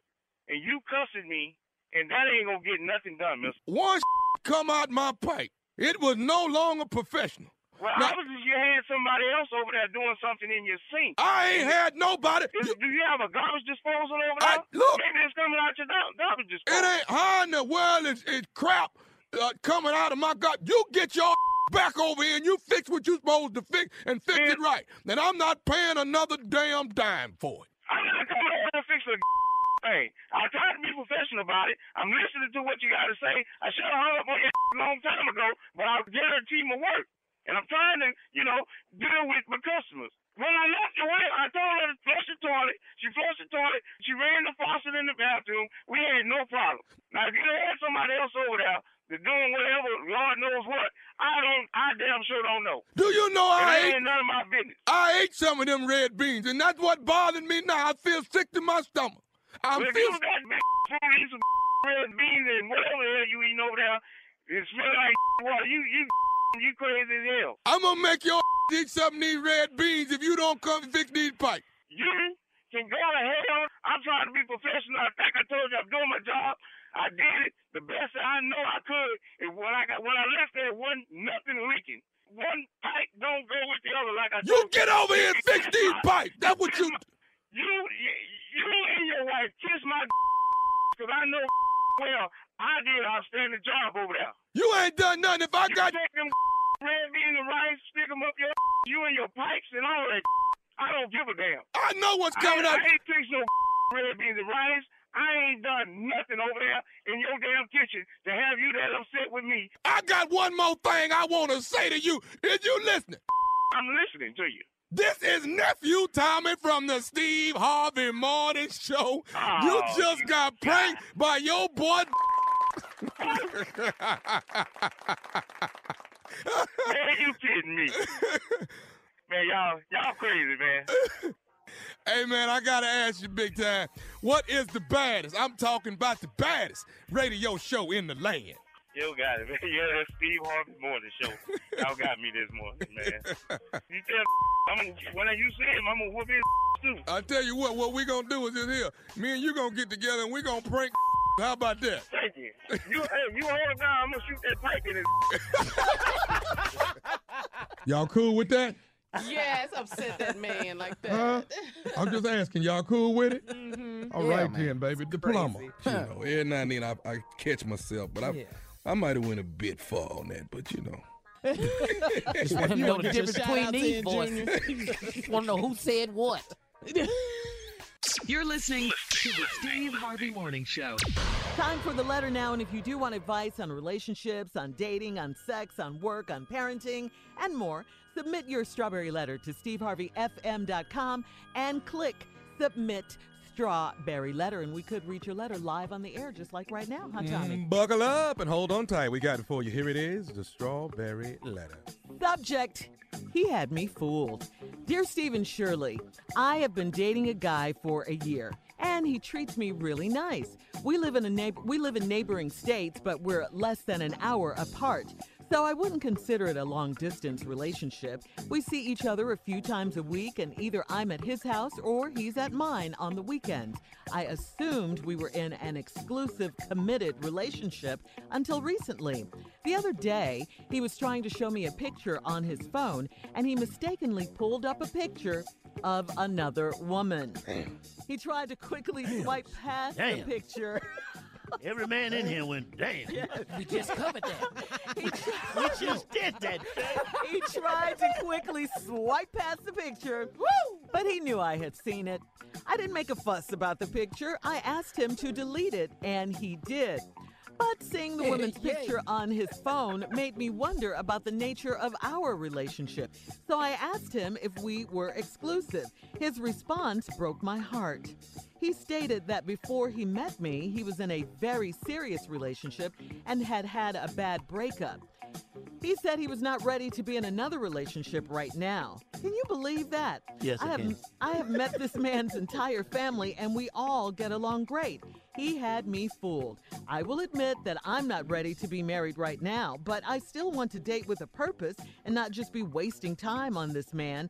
and you cussing me, and that ain't gonna get nothing done, Mister. Once [LAUGHS] come out my pipe, it was no longer professional. Well, Now- obviously you had somebody else over there doing something in your sink. I ain't had nobody. Do, do you have a garbage disposal over there? look. Maybe it's coming out your gar- garbage disposal. It ain't how in the world is, is crap uh, coming out of my gut. You get your back over here and you fix what you supposed to fix and fix it right. And I'm not paying another damn dime for it. [LAUGHS] I'm not coming over to fix a [LAUGHS] thing. I tried to be professional about it. I'm listening to what you got to say. I should have hung up on you [LAUGHS] a long time ago, but I guarantee my work. And I'm trying to, you know, deal with my customers. When I left your way, I told her to flush the toilet. She flushed the toilet. She ran the faucet in the bathroom. We had no problem. Now, if you had somebody else over there that's doing whatever, Lord knows what, I don't, I damn sure don't know. Do you know I that ate? ain't none of my business. I ate some of them red beans, and that's what bothered me now. I feel sick to my stomach. I'm Well, feel big food, eat some [LAUGHS] red beans and whatever the hell you eating over there, it smell like [LAUGHS] water. You, you, [LAUGHS] you crazy as hell. I'm gonna make your eat some of these red beans if you don't come fix these pipes. You can go to hell. I'm trying to be professional. I think I told you I'm doing my job. I did it the best I know I could. And when I got when I left there, wasn't nothing leaking. One pipe don't go with the other like I You get over here and fix [LAUGHS] these pipes. That's what you. You, you, and your wife kiss my [LAUGHS] because I know [LAUGHS] well I did an outstanding job over there. You ain't done nothing. If I You got take them red beans and rice, stick them up your you and your pipes and all that. I don't give a damn. I know what's coming I, out. I ain't fixed no red beans and rice. I ain't done nothing over there in your damn kitchen to have you that upset with me. I got one more thing I want to say to you. Is you listening? I'm listening to you. This is nephew Tommy from the Steve Harvey Morning Show. you Oh, just got pranked by your boy. [LAUGHS] Man, you kidding me? [LAUGHS] man, y'all y'all crazy, man. [LAUGHS] Hey man, I gotta ask you big time. What is the baddest? I'm talking about the baddest radio show in the land. You got it, man. [LAUGHS] Yeah, that's Steve Harvey Morning Show. Y'all got me this morning, man. [LAUGHS] You tell I'm when you see him, I'm gonna whoop his too. I tell you what, what we gonna do is this here. Me and you gonna get together and we gonna prank. How about that? Thank you. You, hey, you hold down. I'm gonna shoot that pipe in his. [LAUGHS] Y'all cool with that? Yes, upset that man like that. Huh? I'm just asking. Y'all cool with it? Mhm. All Yeah, right man. then, baby. the Diploma. You know, every now and then I, I catch myself, but I Yeah. I might have went a bit far on that, but you know. [LAUGHS] Just want to [LAUGHS] know the difference between out to these him, voices. Just want to know who said what. [LAUGHS] You're listening to the Steve Harvey Morning Show. Time for the letter now, and if you do want advice on relationships, on dating, on sex, on work, on parenting, and more, submit your strawberry letter to steveharveyfm.com and click submit strawberry letter, and we could read your letter live on the air, just like right now, huh, Tommy? Mm, buckle up and hold on tight. We got it for you. Here it is, the strawberry letter. Subject He had me fooled. Dear Stephen Shirley, I have been dating a guy for a year. And he treats me really nice. We live in a neighbor- we live in neighboring states, but we're less than an hour apart. So I wouldn't consider it a long distance relationship. We see each other a few times a week, and either I'm at his house or he's at mine on the weekends. I assumed we were in an exclusive, committed relationship until recently. The other day, he was trying to show me a picture on his phone, and he mistakenly pulled up a picture of another woman. He tried to quickly swipe past the picture. [LAUGHS] Every man in here went, damn. We just covered that. [LAUGHS] We just did that. he tried to quickly swipe past the picture, but he knew I had seen it. I didn't make a fuss about the picture. I asked him to delete it, and he did. But seeing the woman's picture on his phone made me wonder about the nature of our relationship. So I asked him if we were exclusive. His response broke my heart. He stated that before he met me, he was in a very serious relationship and had had a bad breakup. He said he was not ready to be in another relationship right now. Can you believe that? Yes, I have can. I have met this man's entire family and we all get along great. He had me fooled. I will admit that I'm not ready to be married right now, but I still want to date with a purpose and not just be wasting time on this man.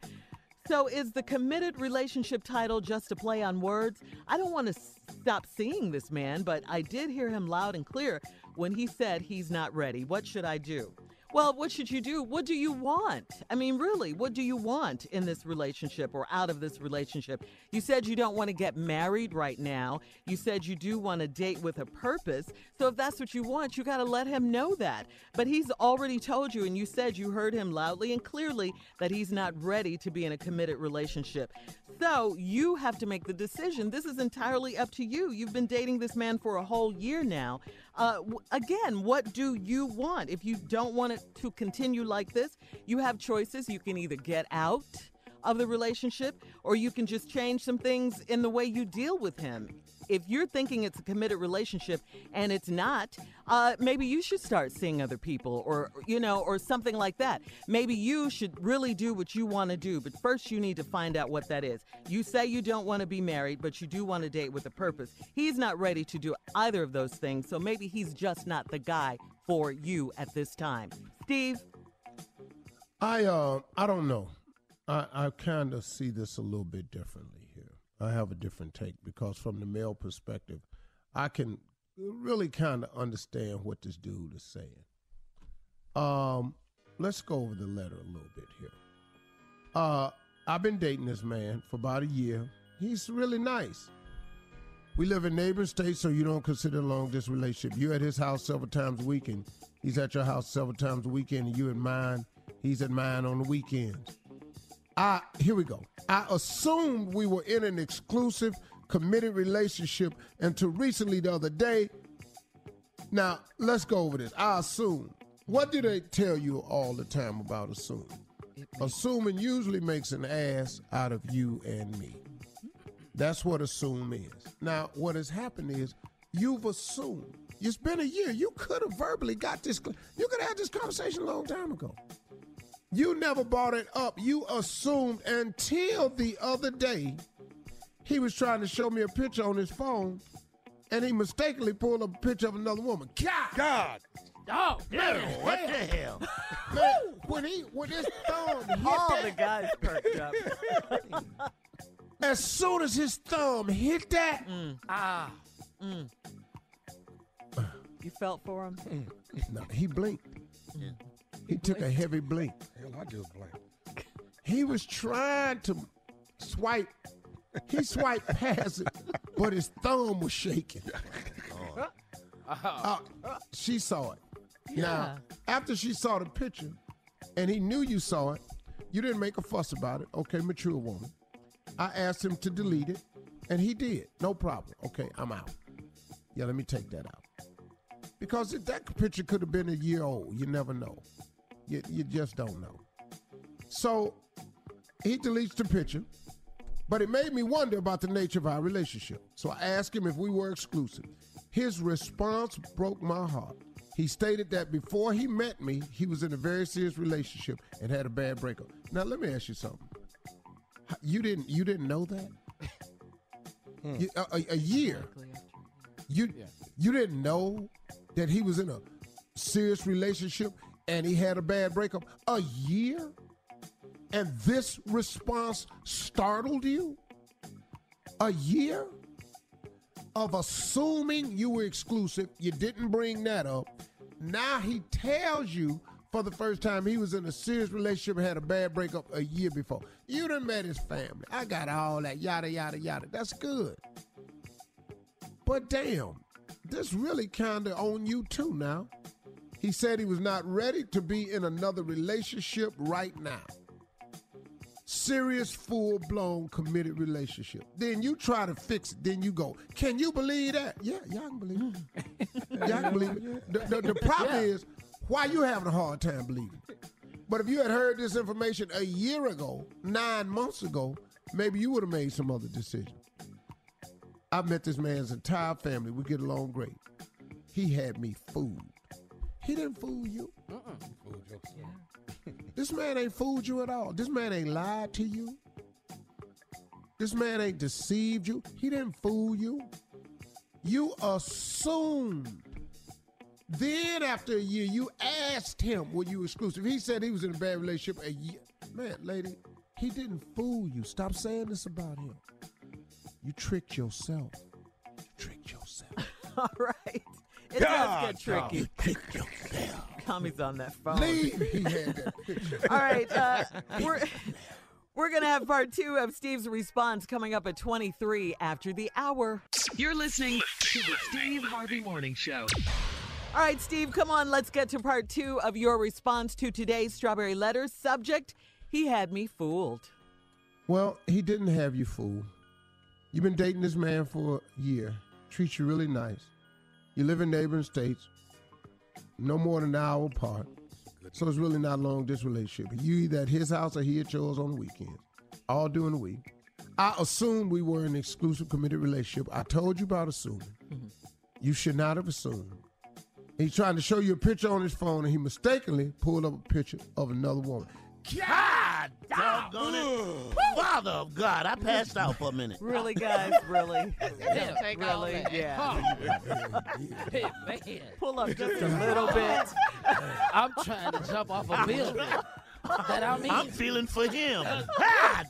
So, is the committed relationship title just a play on words? I don't want to stop seeing this man, but I did hear him loud and clear when he said he's not ready. What should I do? Well, what should you do? What do you want? I mean, really, what do you want in this relationship or out of this relationship? You said you don't want to get married right now. You said you do want to date with a purpose. So if that's what you want, you got to let him know that. But he's already told you, and you said you heard him loudly and clearly that he's not ready to be in a committed relationship. So you have to make the decision. This is entirely up to you. You've been dating this man for a whole year now. Uh, again, what do you want? If you don't want it to continue like this, you have choices. You can either get out of the relationship or you can just change some things in the way you deal with him. If you're thinking it's a committed relationship and it's not, uh, maybe you should start seeing other people or, you know, or something like that. Maybe you should really do what you want to do, but first you need to find out what that is. You say you don't want to be married, but you do want to date with a purpose. He's not ready to do either of those things, so maybe he's just not the guy for you at this time. Steve? I uh I don't know. I I kind of see this a little bit differently. I have a different take because from the male perspective, I can really kind of understand what this dude is saying. Um, let's go over the letter a little bit here. Uh, I've been dating this man for about a year. He's really nice. We live in neighboring states, so you don't consider long distance relationship. You're at his house several times a week, and he's at your house several times a weekend, and you at mine. He's at mine on the weekends. I here we go. I assumed we were in an exclusive, committed relationship until recently the other day. Now let's go over this. I assume. What do they tell you all the time about assuming? Assuming usually makes an ass out of you and me. That's what assume is. Now, what has happened is you've assumed. It's been a year. You could have verbally got this. You could have had this conversation a long time ago. You never brought it up. You assumed until the other day he was trying to show me a picture on his phone and he mistakenly pulled up a picture of another woman. God! God! Oh, Man, what the hell? Man, when he when his thumb hit All that, the guys perked up. as soon as his thumb hit that, mm. Ah. Mm. You felt for him? Mm, no, he blinked. He took a heavy blink. Hell, I just blinked. He was trying to swipe. He swiped past it, but his thumb was shaking. Uh, she saw it. Now, after she saw the picture, and he knew you saw it, you didn't make a fuss about it. Okay, mature woman. I asked him to delete it, and he did. No problem. Okay, I'm out. Yeah, let me take that out. Because if that picture could have been a year old. You never know. You, you just don't know. So he deletes the picture, but it made me wonder about the nature of our relationship. So I asked him if we were exclusive. His response broke my heart. He stated that before he met me, he was in a very serious relationship and had a bad breakup. Now let me ask you something. You didn't you didn't know that? Hmm. You- a, a- a year. You you didn't know that he was in a serious relationship and he had a bad breakup a year? And this response startled you? A year of assuming you were exclusive, you didn't bring that up. Now he tells you for the first time he was in a serious relationship and had a bad breakup a year before. You done met his family. I got all that, yada, yada, yada. That's good. But damn, this really kind of on you too now. He said he was not ready to be in another relationship right now. Serious, full blown, committed relationship. Then you try to fix it. Then you go, Can you believe that? Yeah, y'all can believe it. Mm. y'all can believe it. The, the, the problem is, why you having a hard time believing? But if you had heard this information a year ago, nine months ago, maybe you would have made some other decision. I've met this man's entire family. We get along great. He had me fooled. He didn't fool you. This man ain't fooled you at all. This man ain't lied to you. This man ain't deceived you. He didn't fool you. You assumed. Then after a year, you asked him, were you exclusive? He said he was in a bad relationship a year. Man, lady, he didn't fool you. Stop saying this about him. You tricked yourself. You tricked yourself. [LAUGHS] All right. It God, does get tricky. you tricked yourself. Tommy's on that phone. Leave. He had that picture. All right. Uh, we're we're going to have part two of Steve's response coming up at 23 after the hour. You're listening to the Steve Harvey Morning Show. All right, Steve, come on. Let's get to part two of your response to today's Strawberry Letters. Subject He had me fooled. Well, he didn't have you fooled. You've been dating this man for a year. Treats you really nice. You live in neighboring states, no more than an hour apart. So it's really not long this relationship. You either at his house or he at yours on the weekends, all during the week. I assumed we were in an exclusive committed relationship. I told you about assuming. You should not have assumed. He's trying to show you a picture on his phone, and he mistakenly pulled up a picture of another woman. God doggone it. Father of God, I passed out for a minute. Really, guys? Really? [LAUGHS] Yeah, take all really? that. Yeah. [LAUGHS] Hey, man. Pull up just a [LAUGHS] little bit. I'm trying to jump off a building. That I mean. I'm feeling for him. God.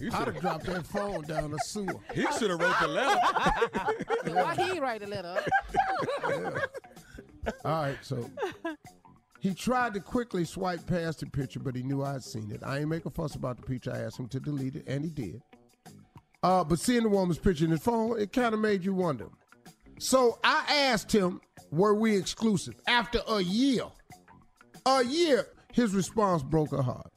I'd have dropped that phone down the sewer. He should have wrote the letter. Why he write a letter? All right, so he tried to quickly swipe past the picture, but he knew I'd seen it. I ain't make a fuss about the picture. I asked him to delete it, and he did. Uh, but seeing the woman's picture in his phone, it kind of made you wonder. So I asked him, were we exclusive? After a year, a year, his response broke her heart.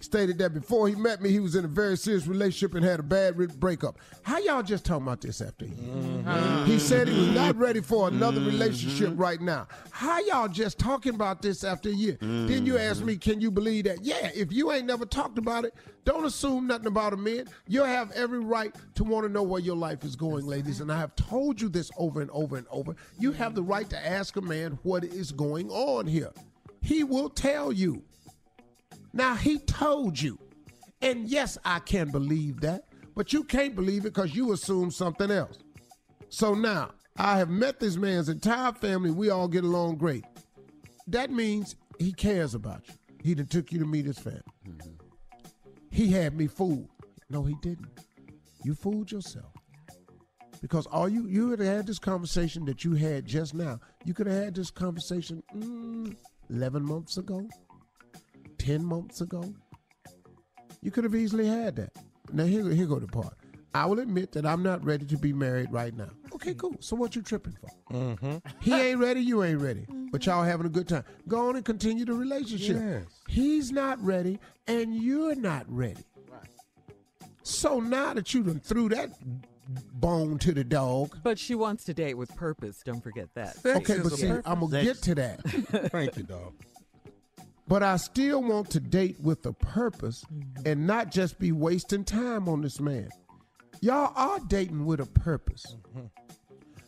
Stated that before he met me, he was in a very serious relationship and had a bad re- breakup. How y'all just talking about this after a year? Mm-hmm. He said he was not ready for another relationship right now. How y'all just talking about this after a year? Then you ask me, can you believe that? Yeah, if you ain't never talked about it, don't assume nothing about a man. You'll have every right to want to know where your life is going, ladies. And I have told you this over and over and over. You have the right to ask a man what is going on here. He will tell you. Now he told you. And yes, I can believe that, but you can't believe it because you assume something else. So now, I have met this man's entire family. We all get along great. That means he cares about you. He done took you to meet his family. He had me fooled. No, he didn't. You fooled yourself. Because all you you would have had this conversation that you had just now. You could have had this conversation mm, eleven months ago, ten months ago. You could have easily had that. Now here here go the part. I will admit that I'm not ready to be married right now. Okay, cool. So what you tripping for? Mm-hmm. He ain't ready, you ain't ready. But y'all having a good time. Go on and continue the relationship. Yes. He's not ready, and you're not ready. So now that you done threw that bone to the dog. But she wants to date with purpose. Don't forget that. Okay, but see, I'm gonna get to that. [LAUGHS] Thank you, dog. But I still want to date with a purpose and not just be wasting time on this man. Y'all are dating with a purpose.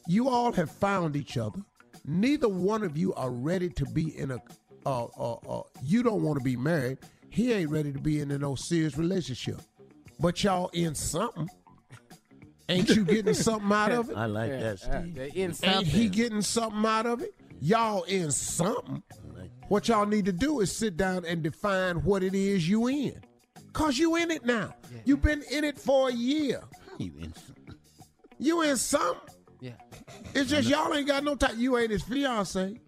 You all have found each other. Neither one of you are ready to be in a. Uh, uh, uh, you don't want to be married. He ain't ready to be in a no serious relationship. But y'all in something. Ain't you getting [LAUGHS] something out of it? I like Yeah, that, Steve. they in Ain't he getting something out of it? Y'all in something. What y'all need to do is sit down and define what it is you in. Cause you in it now. You've been in it for a year. You in something. You in something. Yeah. It's just y'all ain't got no time. You ain't his fiance.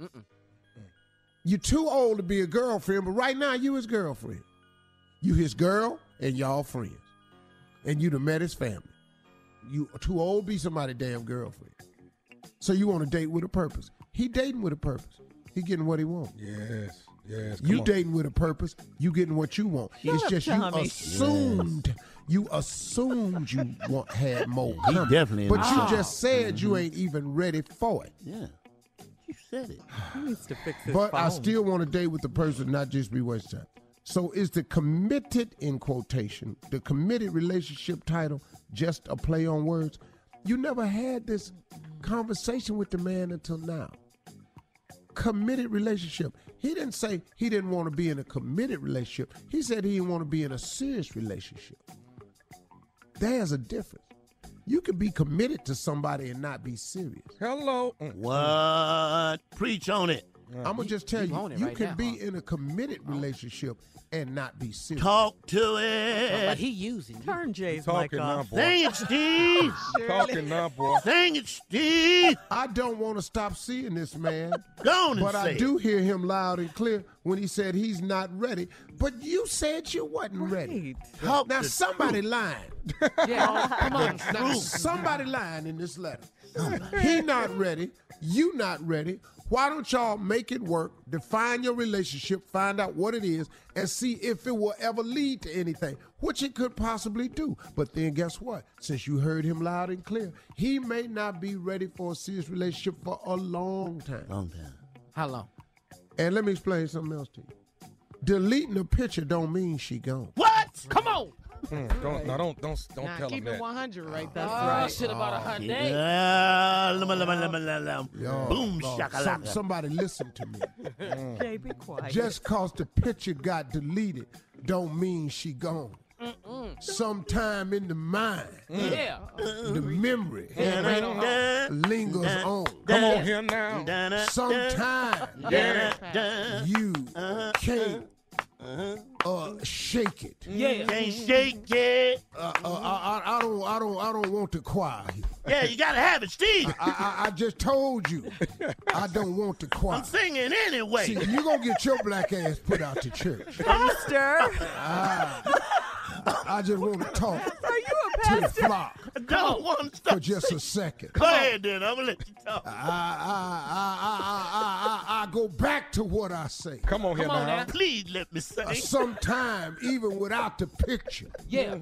You too old to be a girlfriend, but right now you his girlfriend. You his girl and y'all friends. And you done met his family. You too old to be somebody damn girlfriend. So you want to date with a purpose. He dating with a purpose. He getting what he want. Yes, yes. You on. dating with a purpose. You getting what you want. Shut it's up, just you Tommy. assumed. You assumed you want had more. He coming. definitely in But you just said you mm-hmm. ain't even ready for it. Yeah. You said it. He needs to fix his But I still want to date with the person, not just be wasting time. So is the committed in quotation, the committed relationship title just a play on words? You never had this conversation with the man until now. Committed relationship. He didn't say he didn't want to be in a committed relationship. He said he didn't want to be in a serious relationship. There's a difference. You can be committed to somebody and not be serious. Hello. What? Preach on it. I'm gonna just tell you you, on it you right can now, be huh? in a committed oh. relationship and not be serious. Talk to Oh, it. but he using you. Turn Jay's mic Talking now, off. boy. Sing it, Steve. [LAUGHS] Talking now, boy. Sing it, Steve. I don't want to stop seeing this man, [LAUGHS] Go on and but I say do hear him loud and clear when he said he's not ready. But you said you wasn't ready. Right. Talk Now the somebody lying. [LAUGHS] Yeah. Come on. Now somebody lying in this letter. he not ready. You not ready. Why don't y'all make it work? Define your relationship, find out what it is, and see if it will ever lead to anything, which it could possibly do. But then guess what? Since you heard him loud and clear, he may not be ready for a serious relationship for a long time. Long time. How long? And let me explain something else to you. Deleting a picture don't mean she gone. What? Come on. Mm, don't, no, don't, don't, don't Nah, tell him keep it 100 right oh, there. Oh, right. shit about a hundred. Oh, yeah, lum. Yo, Boom, Lord, shakalaka. some- somebody listen to me. Mm. Jay, be quiet. Just cause the picture got deleted don't mean she gone. Sometime in the mind, Yeah. the memory lingers on. Come on here now. dun, dun, Sometime dun, dun. you can't uh-huh. Uh-huh. Uh, shake it. Yeah. Can't shake it. Uh, uh, I, I, I don't, I don't, I don't want the choir here. Yeah, you gotta have it, Steve. I, I, I just told you, [LAUGHS] I don't want the choir. I'm singing anyway. See, you gonna get your black ass put out to church. [LAUGHS] Pastor, I just want to talk [LAUGHS] are you a to the flock I don't want to stop. for just a second. Go ahead, then. I'm gonna let you talk. I, I, I, I, I, I, I go back to what I say. Come on here Come on now. now. Please let me sing. Uh, Sometime, even without the picture, Yeah.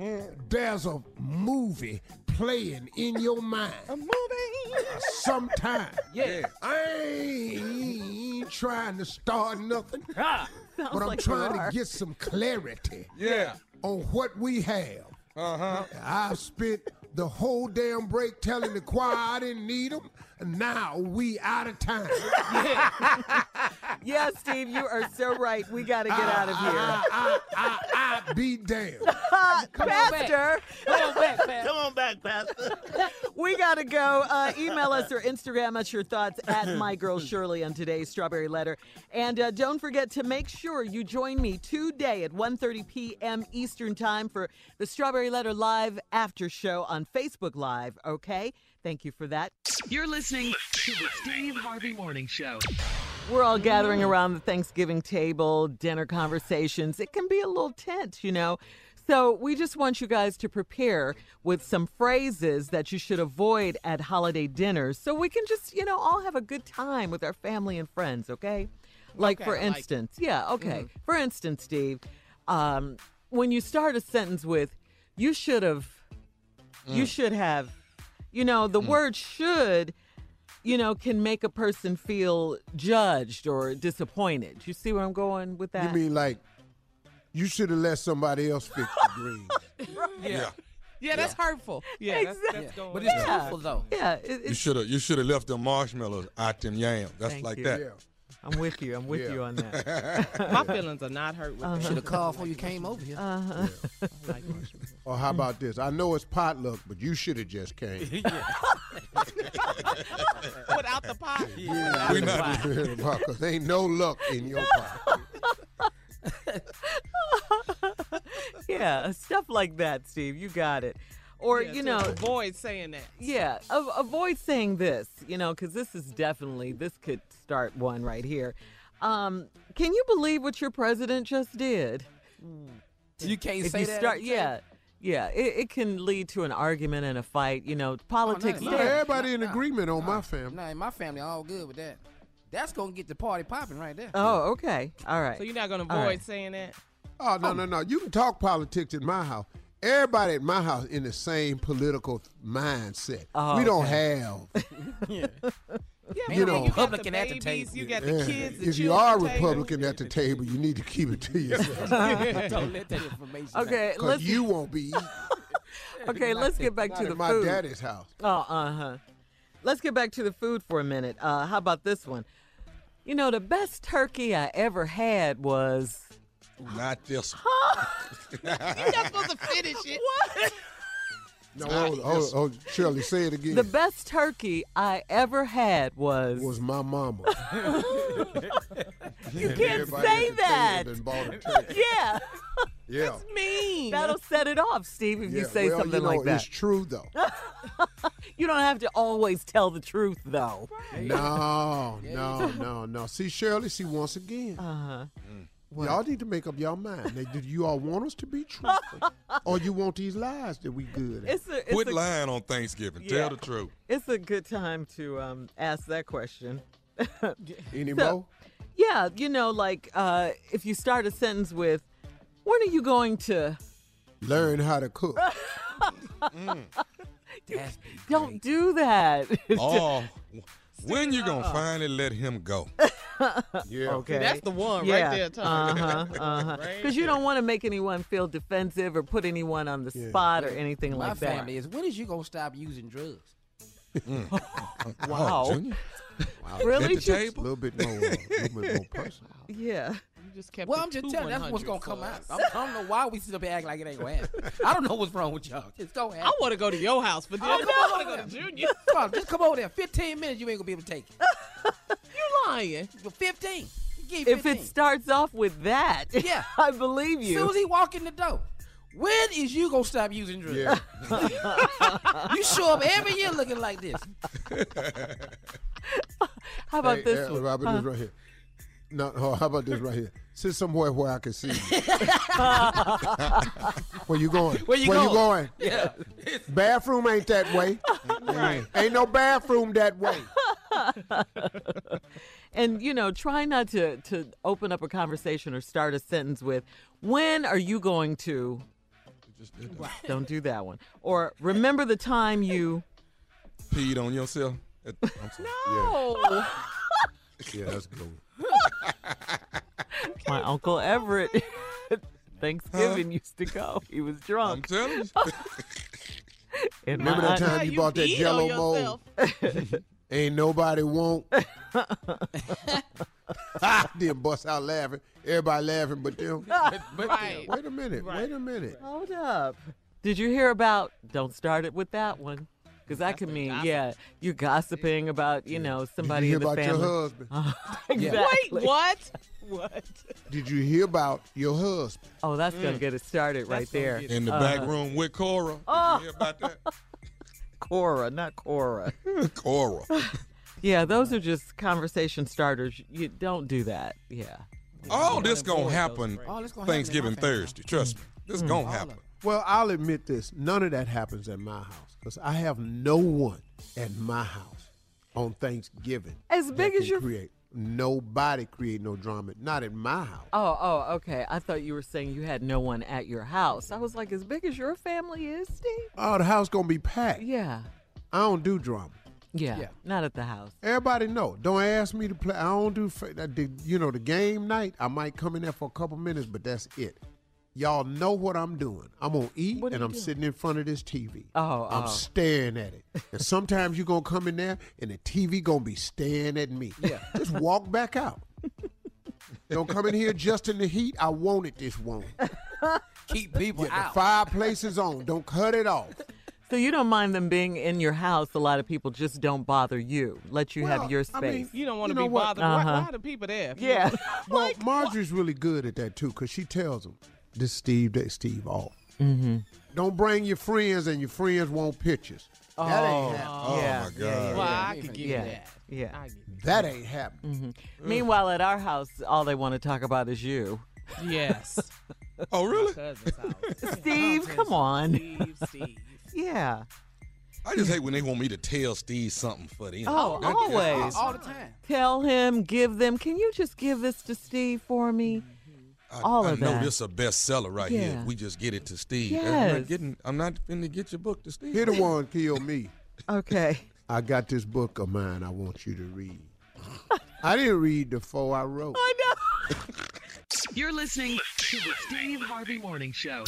there's a movie playing in your mind. A movie. Sometime. Yeah. I ain't trying to start nothing, [LAUGHS] Ah. but I'm like trying to get some clarity Yeah. on what we have. Uh huh. I've spent the whole damn break telling the choir I didn't need them, and now we out of time. [LAUGHS] yeah, Steve, you are so right. We got to get ah, out of here. I, I, I be damned. [LAUGHS] Pastor, Come on back, Pastor. Come on back, Pastor. [LAUGHS] we got to go. Uh, email us or Instagram us your thoughts at my girl Shirley on today's Strawberry Letter. And uh, don't forget to make sure you join me today at 1.30 p.m. Eastern Time for the Strawberry Letter Live After Show on Facebook Live, okay? Thank you for that. You're listening to the Steve Harvey Morning Show. We're all gathering around the Thanksgiving table, dinner conversations. It can be a little tense, you know. So we just want you guys to prepare with some phrases that you should avoid at holiday dinners so we can just, you know, all have a good time with our family and friends, okay? Like, Okay, for I like instance, yeah, okay. Mhm. For instance, Steve, um, when you start a sentence with, you should have, you Mm. should have, you know, the mm. word should you know, can make a person feel judged or disappointed. You see where I'm going with that? You mean like you should have let somebody else fix the [LAUGHS] greens? Yeah. Yeah, that's hurtful. Yeah, that's, that's going. But it's Yeah. truthful though. yeah, it, You should have you should have left them marshmallows out them yams. That's Thank like you. that. Yeah. I'm with you. I'm with Yeah. you on that. [LAUGHS] My feelings are not hurt with Uh-huh. Should have called before you came over here. Uh-huh. that. I like marshmallows. Or how about this? I know it's potluck, but you should have just came. [LAUGHS] [LAUGHS] Without the pot. We not Because ain't no luck in your pot. yeah, stuff like that, Steve. You got it. Or, Yeah, you to know, avoid saying that. yeah, a- avoid saying this, you know, because this is definitely, this could start one right here. Um, can you believe what your president just did? You can't if say you that. start, at the table? yeah, yeah, it, it can lead to an argument and a fight. You know, politics. no, Not Yeah. everybody in agreement on my family. Nah, in my family all good with that. That's gonna get the party popping right there. Oh, okay, all right. So you're not going to avoid right. saying that? Oh no, no, no! You can talk politics in my house. Everybody at my house in the same political mindset. Oh, we don't okay. have. [LAUGHS] Yeah, You man, know- you the Republican at the table. You got the Yeah. kids. the if you children are table. Republican at the table, you need to keep it to yourself. [LAUGHS] Don't let that information. Okay, Because let's you won't be [LAUGHS] okay, let's get back to at the my food. daddy's house. Oh, uh huh. Let's get back to the food for a minute. Uh, how about this one? You know, the best turkey I ever had was. Not this. Huh? [LAUGHS] You're not supposed to finish it. What? No, hold, hold, hold, Shirley, say it again. The best turkey I ever had was. was my mama. [LAUGHS] you can't say that. table done bought a turkey. [LAUGHS] Yeah, Yeah. Mean. that'll set it off, Steve. If you say well, something you know, like that, It's true though. you don't have to always tell the truth, though. No, no, no, no. See, Shirley, see once again. Uh huh. Y'all need to make up your mind. Now, Do you all want us to be truthful, [LAUGHS] or you want these lies that we good at? It's a it's Quit a, lying on Thanksgiving. Yeah. Tell the truth. it's a good time to um, ask that question. [LAUGHS] Any So- more? Yeah, you know, like uh, if you start a sentence with, "When are you going to?" Learn how to cook. [LAUGHS] That's Don't do that. Oh, when you gonna finally let him go? [LAUGHS] Yeah. okay, that's the one yeah. [LAUGHS] right there, Tony. Uh huh. Uh huh. Because you don't want to make anyone feel defensive or put anyone on the Yeah. spot or anything My like that. My family is. When is you gonna stop using drugs? [LAUGHS] Wow. Oh, Junior. Really? At the Just- A little bit more, uh, little bit more personal. Yeah. You just kept Well, I'm just telling that's what's gonna come for out. I'm, don't know why we sit up here acting like it ain't gonna happen. [LAUGHS] I don't know what's wrong with y'all. Just go ahead. I want to go to your house for dinner. Oh, come I want to go to Junior. [LAUGHS] Come on, just come over there. 15 minutes, you ain't gonna be able to take it. [LAUGHS] You lying? You're 15. You give me If it starts off with that, Yeah. I believe As you. soon as he walk in the door, when is you gonna stop using drugs? Yeah. You show up every year looking like this. How about Hey, this uh, one? Robert, Huh? this right here. No, [LAUGHS] oh, how about this right here? Sit somewhere where I can see you. [LAUGHS] where you going? Where you where going? you going? Yeah. [LAUGHS] Bathroom ain't that way. Right. Ain't no bathroom that way. and you know, try not to to open up a conversation or start a sentence with, "When are you going to?" Just did that. Don't do that one. Or remember the time you. Peed on yourself. At- I'm sorry. Oh, Yeah, that's good. [LAUGHS] My uncle Everett. [LAUGHS] Thanksgiving used to go. He was I'm drunk. telling you. [LAUGHS] And Remember my that aunt- time you, you bought that peed on Jello mold? yourself. Ain't nobody want. then bust out laughing. Everybody laughing but them. Right. Wait a minute. Wait a minute. Hold up. Did you hear about? Don't start it with that one. Because that could mean, yeah, you're gossiping about, you know, somebody hear in the about your family. husband? [LAUGHS] [LAUGHS] exactly. Wait, what? What? Did you hear about your husband? Oh, that's gonna Mm. get it started right That's gonna there. In the Uh-huh. back room with Cora. Did Oh. you hear about that? [LAUGHS] Cora, not Cora. Cora. Yeah, those are just conversation starters. You don't do that. Yeah. All this gonna happen All this gonna Thanksgiving my family. Thursday. Trust me. This Mm. gonna happen. Well, I'll admit this. None of that happens at my house because I have no one at my house on Thanksgiving. As big as your- create. Nobody create no drama. Not at my house. Oh, oh, okay. I thought you were saying you had no one at your house. I was like, as big as your family is, Steve? Oh, the house gonna be packed. Yeah. I don't do drama. Yeah. yeah, Not at the house. Everybody know. Don't ask me to play. I don't do. fa- that- the- You know, the game night. I might come in there for a couple minutes, but that's it. Y'all know what I'm doing. I'm gonna eat, and I'm doing? sitting in front of this TV. Oh, I'm oh. staring at it. [LAUGHS] And sometimes you're gonna come in there, and the TV gonna be staring at me. Yeah. [LAUGHS] Just walk back out. [LAUGHS] Don't come in here just in the heat. I want it this one. Keep people Yeah, out. the fireplace is on. Don't cut it off. So you don't mind them being in your house. A lot of people just don't bother you. Let you Well, have your I space. mean, You don't want to You know be what? bothered. Why, Uh-huh. why are the people there? Yeah. Well, Marjorie's really good at that too, because she tells them, "This Steve, that Steve off. mm-hmm. Don't bring your friends, and your friends want pictures. that ain't happening. Oh, yeah, my yeah, God. yeah, Well, yeah. I could give yeah. you that. Yeah. That ain't happening. Mhm. Meanwhile, at our house, all they want to talk about is you. Yes. [LAUGHS] Oh, really? [LAUGHS] Steve, come on. Steve, Steve. Yeah. I just hate when they want me to tell Steve something for them. Oh, That- always. All the time. Tell him, give them. Can you just give this to Steve for me? I, All I of know that. this a bestseller right Yeah. here. We just get it to Steve. I'm not getting. I'm not finna get your book to Steve. Here the one kill me. [LAUGHS] Okay. I got this book of mine. I want you to read. I didn't read the four I wrote. I know. [LAUGHS] You're listening to the Steve Harvey Morning Show.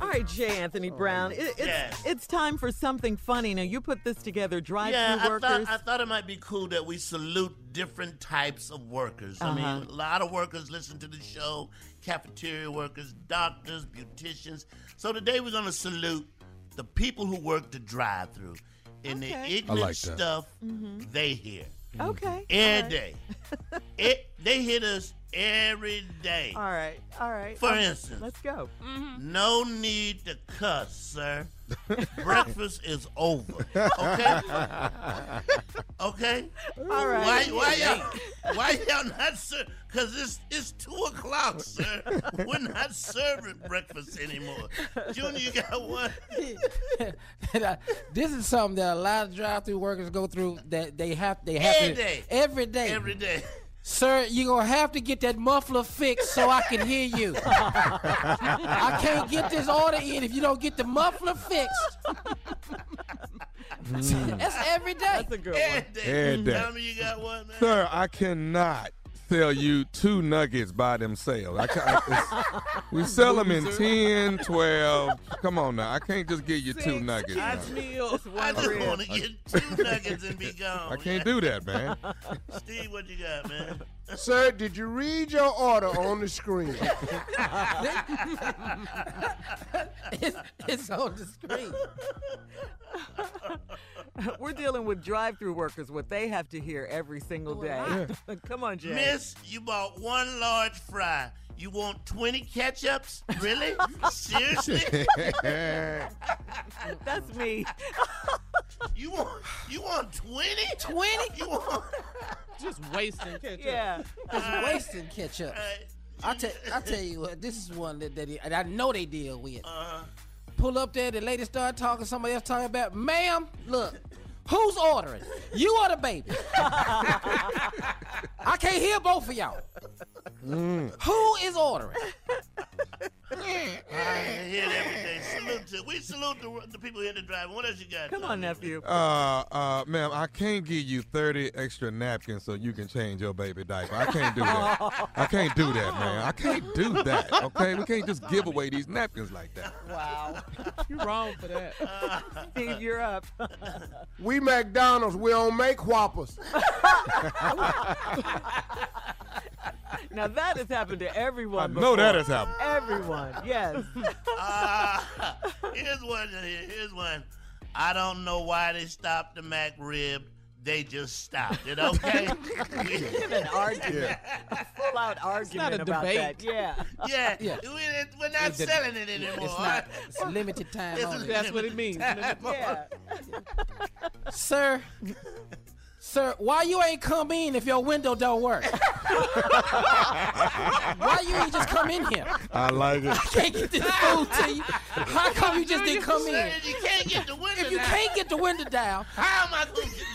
All right, Jay Anthony Brown. It, it's Yes. it's time for something funny. Now you put this together, drive-through yeah, I workers. thought, I thought it might be cool that we salute different types of workers. I mean, Uh-huh. a lot of workers listen to the show cafeteria workers, doctors, beauticians. So today we're going to salute the people who work the drive through and Okay. the ignorant like that. stuff Mhm. they hear. Okay. Every all right. day. [LAUGHS] it, they hit us every day. All right. All right. For Um, instance, let's go. no need to cuss, sir. [LAUGHS] Breakfast is over. Okay? [LAUGHS] Okay? All right. Why, why y'all, why y'all not sir? Because it's, it's 2 o'clock, sir. We're not serving breakfast anymore. Junior, you got one? [LAUGHS] this is something that a lot of drive-through workers go through. That they have, they have Every to day. every day. Every day. Sir, you're gonna have to get that muffler fixed so I can hear you. I can't get this order in if you don't get the muffler fixed. [LAUGHS] That's every day. That's a good one. Every day. Every day. Tell me you got one, man. Sir, I cannot sell you two nuggets by themselves. I can't, we [LAUGHS] sell them in 10, 12. Come on now. I can't just give you two nuggets. I just, I just want to get two nuggets and be gone. I can't do that, man. [LAUGHS] Steve, what you got, man? Sir, did you read your order on the screen? it's, it's on the screen. We're dealing with drive-through workers. What they have to hear every single oh, day. [LAUGHS] Come on, Jay. Miss, you bought one large fry. You want 20 ketchups? Really? Seriously? [LAUGHS] That's me. [LAUGHS] You want you want 20? 20? You want Just wasting ketchup. Yeah. Just wasting ketchup. I tell, I tell you what, this is one that, that and I know they deal with. Uh, Pull up there, the lady start talking, somebody else talking about, ma'am, look, who's ordering? You or the baby? [LAUGHS] I can't hear both of y'all. Mm. Who is ordering? I hear it every day. Salute to we salute the, the people here in the drive. What else you got? Come on, nephew. Uh, uh, ma'am, I can't give you 30 extra napkins so you can change your baby diaper. I can't do that. [LAUGHS] I can't do that, man. I can't do that, okay? We can't just give away these napkins like that. Wow. [LAUGHS] You're wrong for that. Steve, you're up. [LAUGHS] We McDonald's, we don't make Whoppers. now that has happened to everyone. I know that has happened. Everyone, yes. [LAUGHS] Uh, here's one. Here's one. I don't know why they stopped the McRib. They just stopped it. Okay. [LAUGHS] It's an argument, a full-out argument a about debate. that. Yeah. yeah. Yeah. We, we're not It's a- selling it anymore. It's not. It's limited time. It's only. That's what it means. Yeah. [LAUGHS] Sir, sir, why you ain't come in if your window don't work? [LAUGHS] why you ain't just come in here? I like it. I can't get this food to you. How come you just didn't come in? You can't get the window If you down. can't get the window down, How am I going to get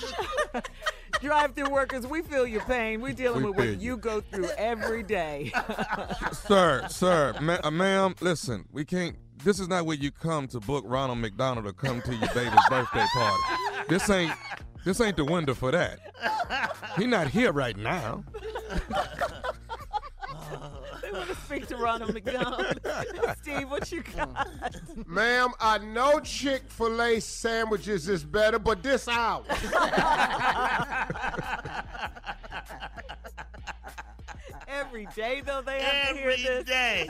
this? [LAUGHS] Drive-through workers, we feel your pain. We're dealing We with what you. you go through every day. [LAUGHS] sir, sir, ma- uh, ma'am, listen, we can't. This is not where you come to book Ronald McDonald to come to your baby's birthday party. This ain't. This ain't the window for that. He not here right now. [LAUGHS] they want to speak to Ronald McDonald. [LAUGHS] Steve, what you got? Ma'am, I know Chick fil A sandwiches is better, but this hour. [LAUGHS] Every day, though, they have to hear Every this. day.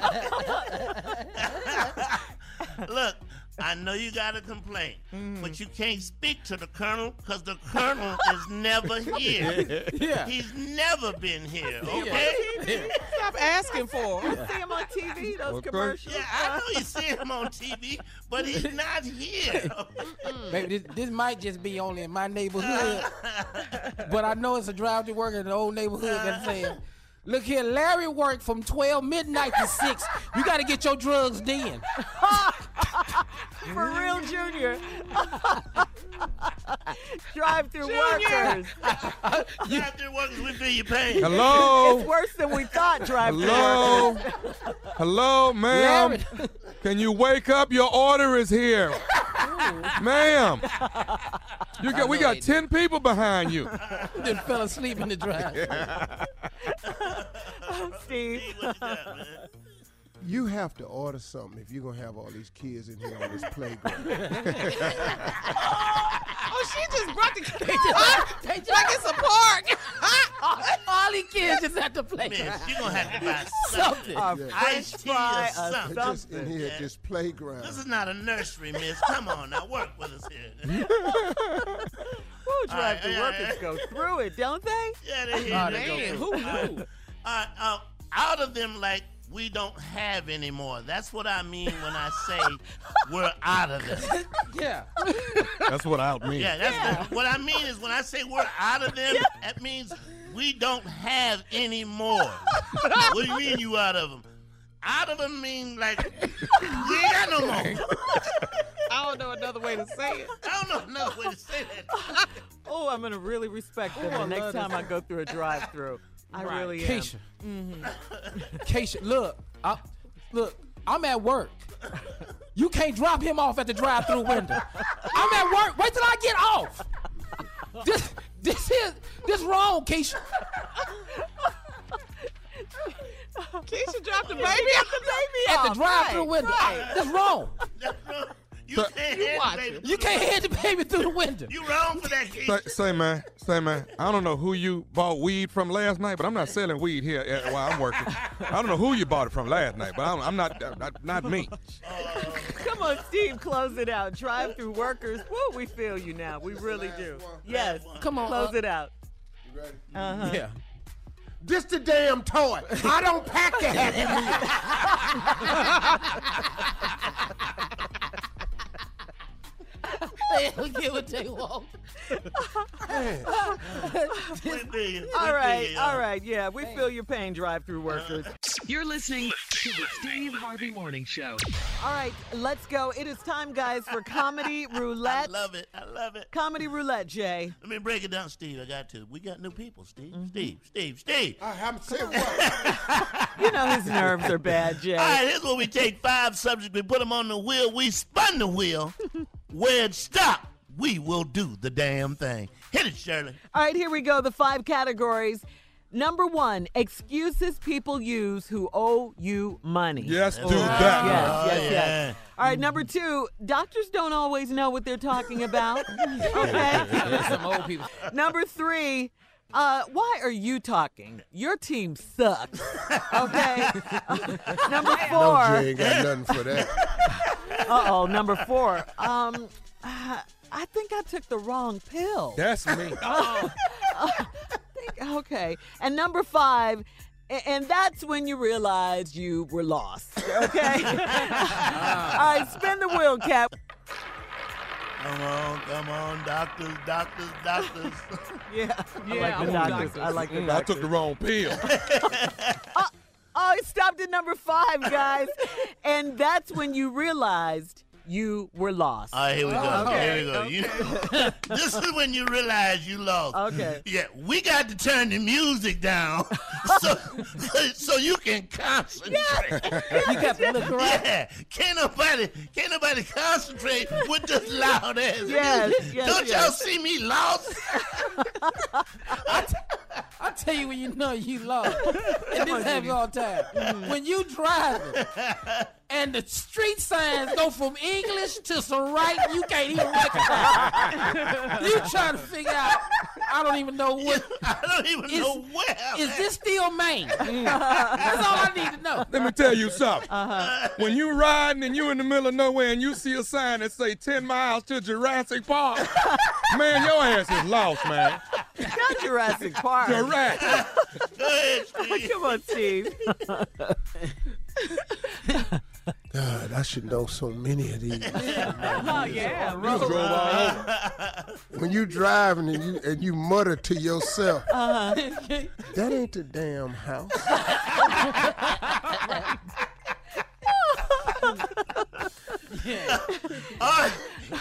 Look, I know you got a complaint, Mm. but you can't speak to the colonel because the colonel [LAUGHS] is never here. Yeah. He's never been here, okay? Stop asking for You him. see him on TV, those Okay. commercials. Yeah, I know you see him on TV, but he's [LAUGHS] not here. Maybe this, this might just be only in my neighborhood, [LAUGHS] but I know it's a drive to work in the old neighborhood that's saying, look here, Larry worked from 12 midnight to 6. You got to get your drugs then. [LAUGHS] For real, Junior. [LAUGHS] [LAUGHS] Drive-through workers. After workers, we feel your pain. Hello. It's worse than we thought, drive-through Hello. Hello, ma'am. Larry. Can you wake up? Your order is here. Ma'am. [LAUGHS] You got we got they 10 people behind you. [LAUGHS] then fell asleep in the drive. [LAUGHS] Steve. What you got, man? You have to order something if you're gonna have all these kids in here on this playground. [LAUGHS] Oh, she just brought the kids like it's a park. [LAUGHS] All these kids just at the play. Miss, you're going to have to buy [LAUGHS] Something. something. A Iced tea or fry, a something. Just in here at this playground. This is not a nursery, miss. Come on now, work with us here. Woo, drive-through yeah, workers yeah. go through it, don't they? Yeah, they here. Oh, they they go Man, through. who knew? Uh, uh, out of them, like we don't have anymore. That's what I mean when I say [LAUGHS] we're out of them. Yeah. That's what out means. Yeah, that's yeah. The, what I mean is when I say we're out of them, that means we don't have any more. [LAUGHS] what do you mean you out of them? Out of them mean like we ain't got no more. I don't know another way to say it. I don't know another way to say that. [LAUGHS] Oh, I'm gonna really respect oh, them Oh, the next time this. I go through a drive-through. I Right. really am. Keisha. Mm-hmm. [LAUGHS] Keisha, look, I, look, I'm at work. You can't drop him off at the drive-through window. I'm at work. Wait till I get off. This, this is, this wrong, Keisha. Keisha dropped the baby Get off. the baby At the drive-through right, window. right. That's wrong. You So- can't You hand watch the baby through You the can't window. hand the baby through the window. You wrong for that, Say, Keisha. say, man, say, man, I don't know who you bought weed from last night, but I'm not selling weed here at- while I'm working. I don't know who you bought it from last night, but I'm, I'm not, not, not me. Come on, Steve, close it out. Drive-through workers. Woo, we feel you now. We really do. Yes. Come on, Close uh, it out. Uh-huh. Yeah. This the damn toy. I don't pack the happy meal. [LAUGHS] They'll get what they want. We feel you. We All feel right, you, all uh, right, yeah, we feel your pain, drive-through workers. You're listening to the Steve Harvey Morning Show. All right, let's go. It is time, guys, for comedy [LAUGHS] roulette. I love it. I love it. Comedy roulette, Jay. Let me break it down, Steve. I got to. We got new people, Steve. Steve, Steve, Steve. I haven't said what. [LAUGHS] You know his nerves are bad, [LAUGHS] Jay. All right, here's where we take five subjects, we put them on the wheel, we spun the wheel. Where it stopped, we will do the damn thing. Hit it, Shirley. All right, here we go. The five categories. Number one, excuses people use who owe you money. Yes, do that. yes, Oh, yes. All right, number two, doctors don't always know what they're talking about. [LAUGHS] Okay. Some old people. Number three, uh, why are you talking? Your team sucks. Okay. [LAUGHS] number four. No. Jay ain't got nothing for that. [LAUGHS] Uh oh. Number four. Um, uh, I think I took the wrong pill. That's me. I [LAUGHS] think- okay. And number five, and that's when you realize you were lost. Okay. All right, spin the wheel, Cap. Come on, come on, doctors, doctors, doctors. [LAUGHS] [LAUGHS] Yeah, I like the doctors. doctors. I like the Mm, I took the wrong pill. [LAUGHS] Oh, it stopped at number five, guys. and that's when you realized you were lost. All right, here we go. Oh, okay, Here we go. You- [LAUGHS] this is when you realize you lost. Okay. Yeah, we got to turn the music down [LAUGHS] so, [LAUGHS] so you can concentrate. You got to look around. Yeah, can't nobody, can't nobody concentrate with this loud ass. Yes, music. yes, Don't yes. y'all see me lost? I tell you when you know you lost. And this happens all the time. When you driving and the street signs go from English to some right you can't even recognize. you trying to figure out, I don't even know what. [LAUGHS] I don't even Is- know where. I'm Is at. this still Maine? [LAUGHS] That's all I need to know. Let me tell you something. Uh-huh. When you riding and you in the middle of nowhere and you see a sign that say 10 miles to Jurassic Park, [LAUGHS] man, your ass is lost, man. Not Jurassic Park. Jurassic. Go ahead, Steve. Come on, Steve. God, I should know so many of these. [LAUGHS] Oh, yeah. You drove all over. when you driving and you and you mutter to yourself, Uh-huh. that ain't the damn house. [LAUGHS] [LAUGHS] All right,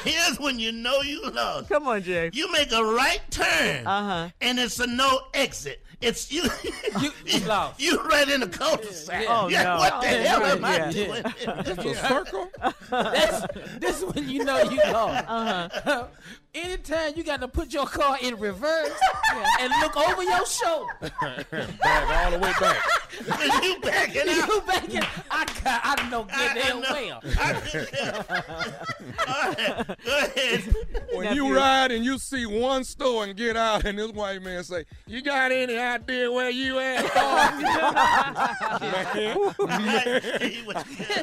here's when you know you lost. Come on, Jay. You make a right turn, Uh-huh. and it's a no exit. It's you. [LAUGHS] You, you [LAUGHS] lost. You right in the cul-de-sac. Oh, yeah, no. What the Yeah, hell right, am I yeah. doing? It's a [LAUGHS] circle. This, this is when you know you lost. Uh-huh. Anytime you got to put your car in reverse [LAUGHS] and look over your shoulder. [LAUGHS] Back all the way back. You backing out. You back in, I, got, I know good I damn well. I can tell. All right, [LAUGHS] go ahead. When you ride and you see one store and get out, and this white man say, "You got any idea where you at?" man,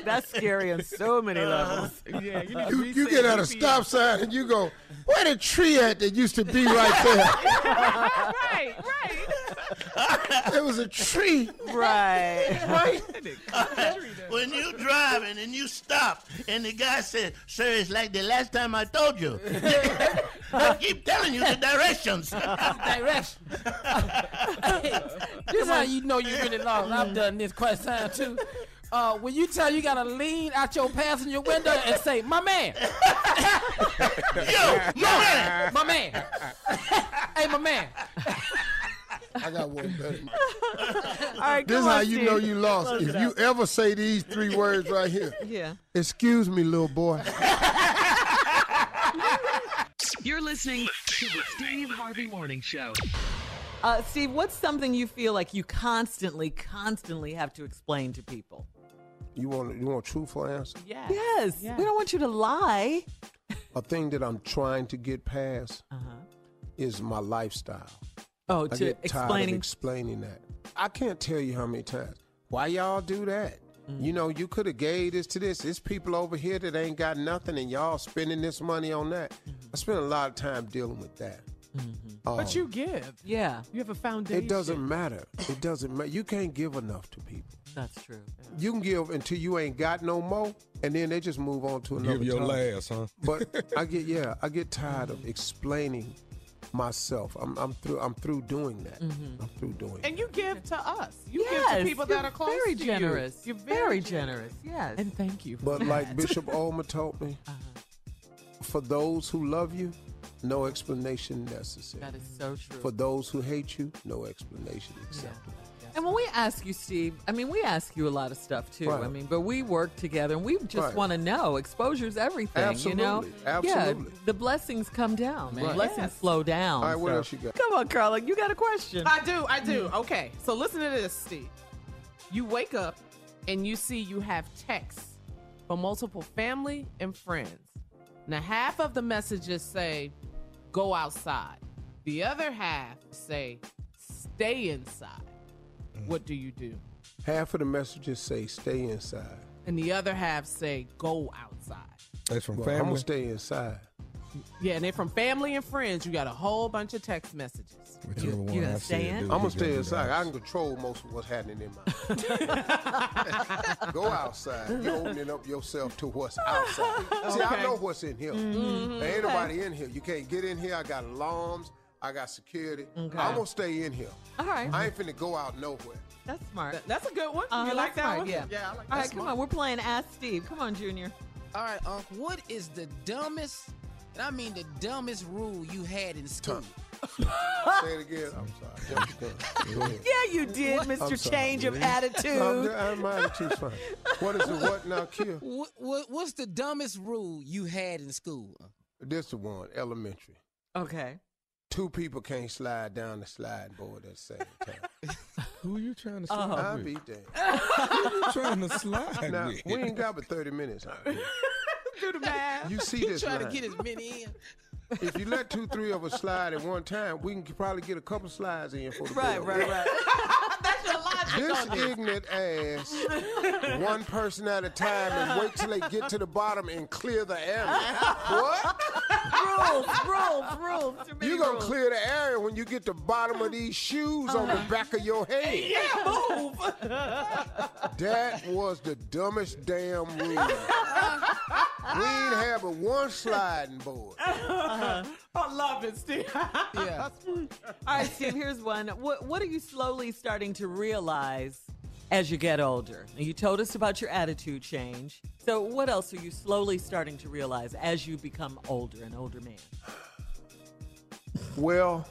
That's scary on so many levels. Yeah, you need to You, you get at a GPS. stop sign and you go, where the tree at that used to be right there? [LAUGHS] right, right. There was a tree. Right. [LAUGHS] Right? when you driving and you stop, and the guy said, "Sir, it's like the last time I told you." [LAUGHS] I keep telling you the directions. Direction. Hey, this is how you know you really lost. I've done this quite some time too. Uh, when you tell you gotta lean out your passenger window and say, "My man, [LAUGHS] Yo, my [LAUGHS] man. my man, [LAUGHS] hey, my man." I got one better. All right, This is come how you Steve. know you lost. Close If you out. ever say these three words right here. Yeah. Excuse me, little boy. You're listening to the Steve Harvey Morning Show. Uh, Steve, what's something you feel like you constantly, constantly have to explain to people? You want you want a truthful answer? Yeah. Yes. Yeah. We don't want you to lie. A thing that I'm trying to get past Uh-huh. is my lifestyle. Oh, I to get tired explaining. of explaining that. I can't tell you how many times. Why y'all do that? You know, you could have gave this to this. There's people over here that ain't got nothing, and y'all spending this money on that. I spend a lot of time dealing with that. Um, But you give. yeah, You have a foundation. it doesn't matter. It doesn't matter. You can't give enough to people. that's true. You can give until you ain't got no more, and then they just move on to another. Give your topic. last, huh? But [LAUGHS] I get yeah, I get tired of explaining myself. I'm I'm through I'm through doing that. Mhm. I'm through doing it. And you give to us. You give Yes, to people that are close to you're are close very to generous. you. You're Very generous, yes. And thank you. For But that. like [LAUGHS] Bishop Olmer told me, Uh-huh. for those who love you, no explanation necessary. That is so true. For those who hate you, no explanation acceptable. And when we ask you, Steve, I mean, we ask you a lot of stuff too. Right. I mean, but we work together and we just Right. want to know. Exposure's everything, you know? Absolutely. Absolutely. Yeah, the blessings come down. The Right. blessings Yes. flow down. All right, what so- else you got? Come on, Carla, you got a question. I do, I do. Okay, so listen to this, Steve. You wake up and you see you have texts from multiple family and friends. Now, half of the messages say, go outside. The other half say, stay inside. Mm. What do you do? Half of the messages say stay inside. And the other half say, go outside. That's from Well, I'm family. gonna stay inside. Yeah, and then from family and friends, you got a whole bunch of text messages. Whichever one gonna I stay said, in? dude, I'm gonna he's stay do inside. I can control most of what's happening in my. [LAUGHS] Go outside. You're opening up yourself to what's outside. [LAUGHS] See, I Okay. know what's in here. Mm-hmm. There ain't nobody in here. You can't get in here. I got alarms. I got security. Okay. I'm gonna stay in here. All right. I ain't finna go out nowhere. That's smart. That- That's a good one. Uh, you like that's that smart, one? Yeah. Yeah, I like All that. right, come on. We're playing Ask Steve. Come on, Junior. All right, Uncle, what is the dumbest, and I mean the dumbest rule you had in school? [LAUGHS] Say it again. I'm sorry. Jump the gun. Go ahead. Yeah, you did, I'm Mr. sorry. Change of Attitude. I'm, my attitude's fine. What is the what now, Kia? What, what, what's the dumbest rule you had in school? This the one, elementary. Okay. Two people can't slide down the sliding board at the same time. [LAUGHS] Who are you trying to Uh-huh. slide I'll with? be [LAUGHS] damned. Who are you trying to slide Now, with? we ain't got but 30 minutes out here. Do the math. You see this trying to get as many in? If you let two, three of us slide at one time, we can probably get a couple slides in for the Right, bill. right, right. [LAUGHS] That's your logic This ignorant ass, one person at a time, and wait till they get to the bottom and clear the area. what? rules, rules, rules. You gonna rules. clear the area when you get the bottom of these shoes on the back of your head. Yeah, move. That was the dumbest damn rule. [LAUGHS] [LAUGHS] we ain't have but one sliding board. [LAUGHS] I love it, Steve. [LAUGHS] Yeah. All right, Steve, here's one. What, what are you slowly starting to realize as you get older? Now, you told us about your attitude change. So, what else are you slowly starting to realize as you become older, an older man? Well,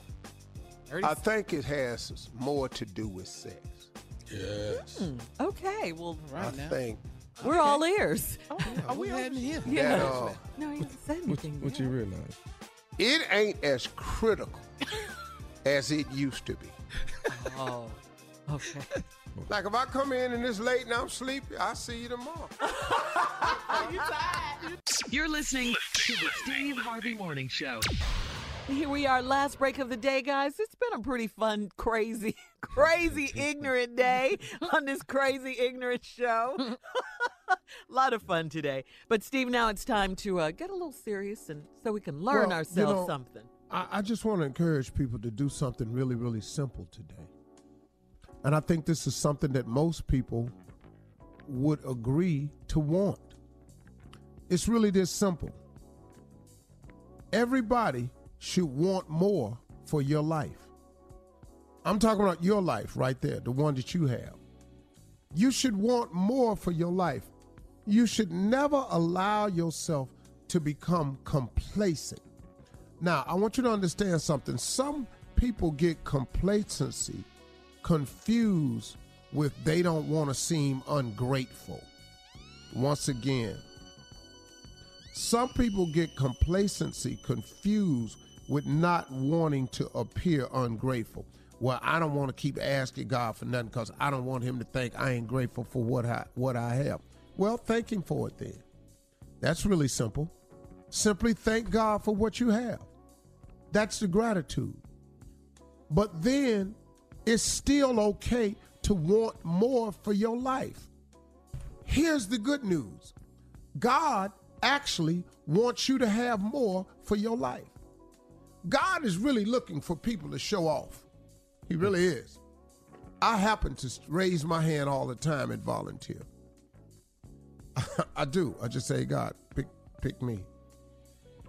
I think it has more to do with sex. Yes. Hmm, okay, well, right now. I think we're all ears. [LAUGHS] Oh, Are we hadn't here? Yeah. that uh, No, you haven't said What, anything. what yet. you realize? it ain't as critical [LAUGHS] as it used to be. Oh, okay. Like if I come in and it's late and I'm sleepy, I see you tomorrow. [LAUGHS] You're listening to the Steve Harvey Morning Show. Here we are, last break of the day, guys. It's been a pretty fun, crazy, [LAUGHS] crazy, ignorant day on this crazy, ignorant show. a [LAUGHS] lot of fun today. But, Steve, now it's time to uh, get a little serious and so we can learn Well, you ourselves know, something. I, I just want to encourage people to do something really, really simple today. And I think this is something that most people would agree to want. It's really this simple. Everybody should want more for your life. I'm talking about your life right there, the one that you have. You should want more for your life. You should never allow yourself to become complacent. Now, I want you to understand something. Some people get complacency confused with they don't want to seem ungrateful. Once again, some people get complacency confused with not wanting to appear ungrateful. Well, I don't want to keep asking God for nothing because I don't want Him to think I ain't grateful for what I what I have. Well, thank Him for it then. That's really simple. Simply thank God for what you have. That's the gratitude. But then it's still okay to want more for your life. Here's the good news God actually wants you to have more for your life. God is really looking for people to show off. He really is. I happen to raise my hand all the time and volunteer. [LAUGHS] I do. I just say, God, pick pick me.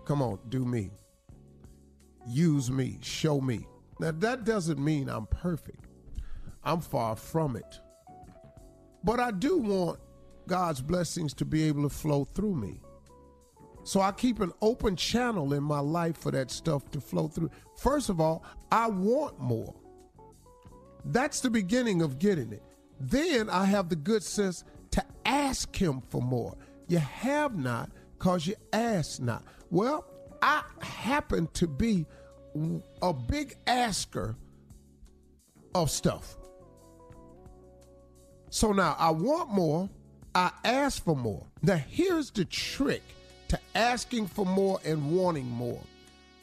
Come on, do me. use me, show me. Now, that doesn't mean I'm perfect. I'm far from it. But I do want God's blessings to be able to flow through me. So I keep an open channel in my life for that stuff to flow through. First of all, I want more. That's the beginning of getting it. Then I have the good sense to ask Him for more. You have not because you ask not. Well, I happen to be a big asker of stuff. So now I want more, I ask for more. Now here's the trick to asking for more and wanting more.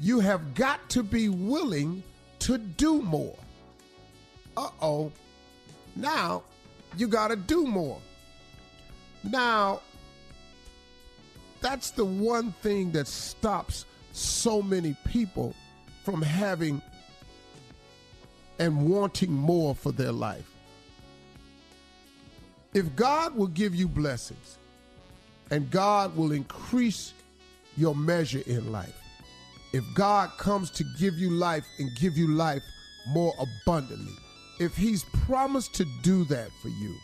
You have got to be willing to do more. Uh oh. Now you got to do more. Now, that's the one thing that stops so many people from having and wanting more for their life. If God will give you blessings and God will increase your measure in life, if God comes to give you life and give you life more abundantly, if He's promised to do that for you,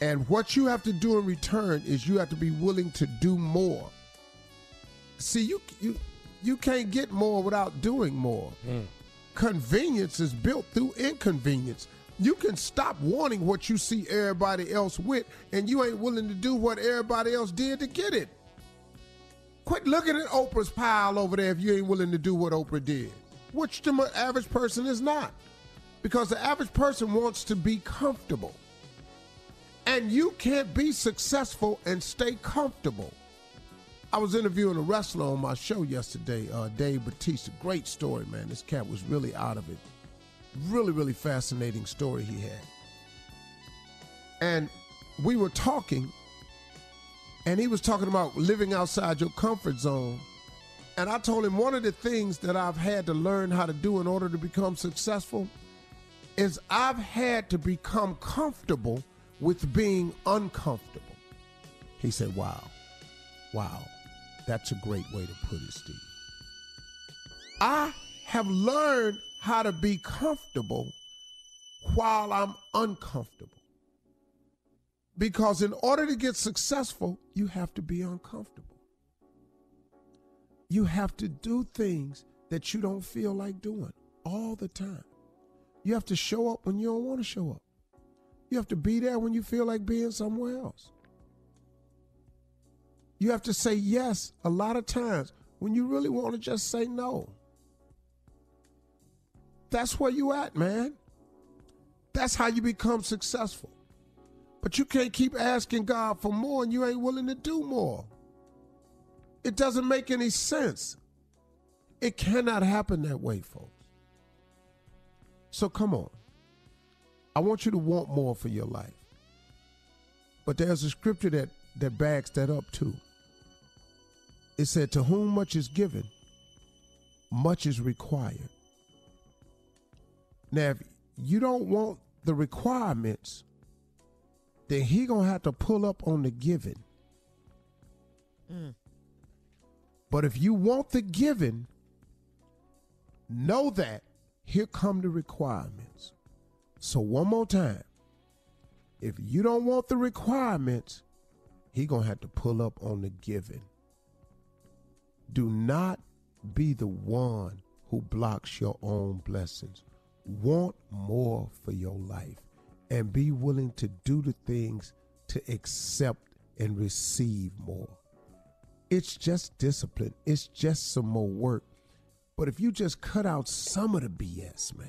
and what you have to do in return is you have to be willing to do more. See, you you you can't get more without doing more. Hmm. Convenience is built through inconvenience. You can stop wanting what you see everybody else with, and you ain't willing to do what everybody else did to get it. Quit looking at Oprah's pile over there if you ain't willing to do what Oprah did, which the average person is not. Because the average person wants to be comfortable. And you can't be successful and stay comfortable. I was interviewing a wrestler on my show yesterday, uh, Dave Batista. Great story, man. This cat was really out of it. Really, really fascinating story he had. And we were talking, and he was talking about living outside your comfort zone. And I told him one of the things that I've had to learn how to do in order to become successful is I've had to become comfortable with being uncomfortable. He said, Wow, wow, that's a great way to put it, Steve. I have learned how to be comfortable while I'm uncomfortable. Because in order to get successful, you have to be uncomfortable. You have to do things that you don't feel like doing all the time. You have to show up when you don't want to show up. You have to be there when you feel like being somewhere else. You have to say yes a lot of times when you really want to just say no. That's where you at, man. That's how you become successful. But you can't keep asking God for more and you ain't willing to do more. It doesn't make any sense. It cannot happen that way, folks. So come on. I want you to want more for your life. But there's a scripture that, that backs that up too. It said, To whom much is given, much is required. Now, if you don't want the requirements, then he gonna have to pull up on the giving. Mm. But if you want the giving, know that here come the requirements. So one more time. If you don't want the requirements, he going to have to pull up on the giving. Do not be the one who blocks your own blessings. Want more for your life and be willing to do the things to accept and receive more. It's just discipline. It's just some more work. But if you just cut out some of the BS, man,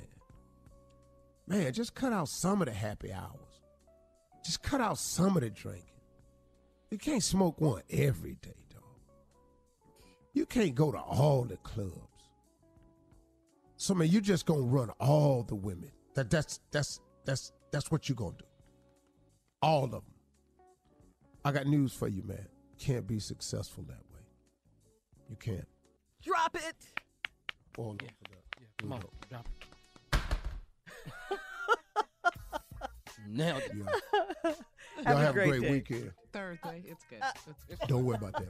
man, just cut out some of the happy hours. Just cut out some of the drinking. You can't smoke one every day, dog. You can't go to all the clubs. So man, you just gonna run all the women. That that's that's that's that's what you gonna do. All of them. I got news for you, man. Can't be successful that way. You can't. Drop it. Hold on for that. Come on, drop it. [LAUGHS] Nailed it. go. Have Y'all a have a great great weekend. Thursday. It's good. Uh, it's good. Don't worry about that.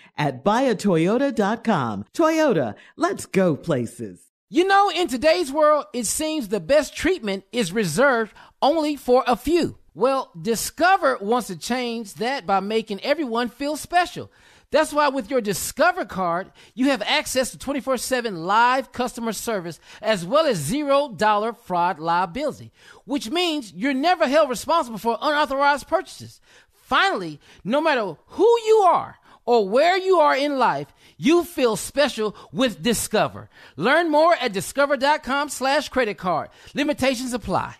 at buyatoyota.com. Toyota, let's go places. You know, in today's world, it seems the best treatment is reserved only for a few. Well, Discover wants to change that by making everyone feel special. That's why with your Discover card, you have access to 24 7 live customer service as well as $0 fraud liability, which means you're never held responsible for unauthorized purchases. Finally, no matter who you are, or where you are in life, you feel special with Discover. Learn more at discover.com slash credit card. Limitations apply.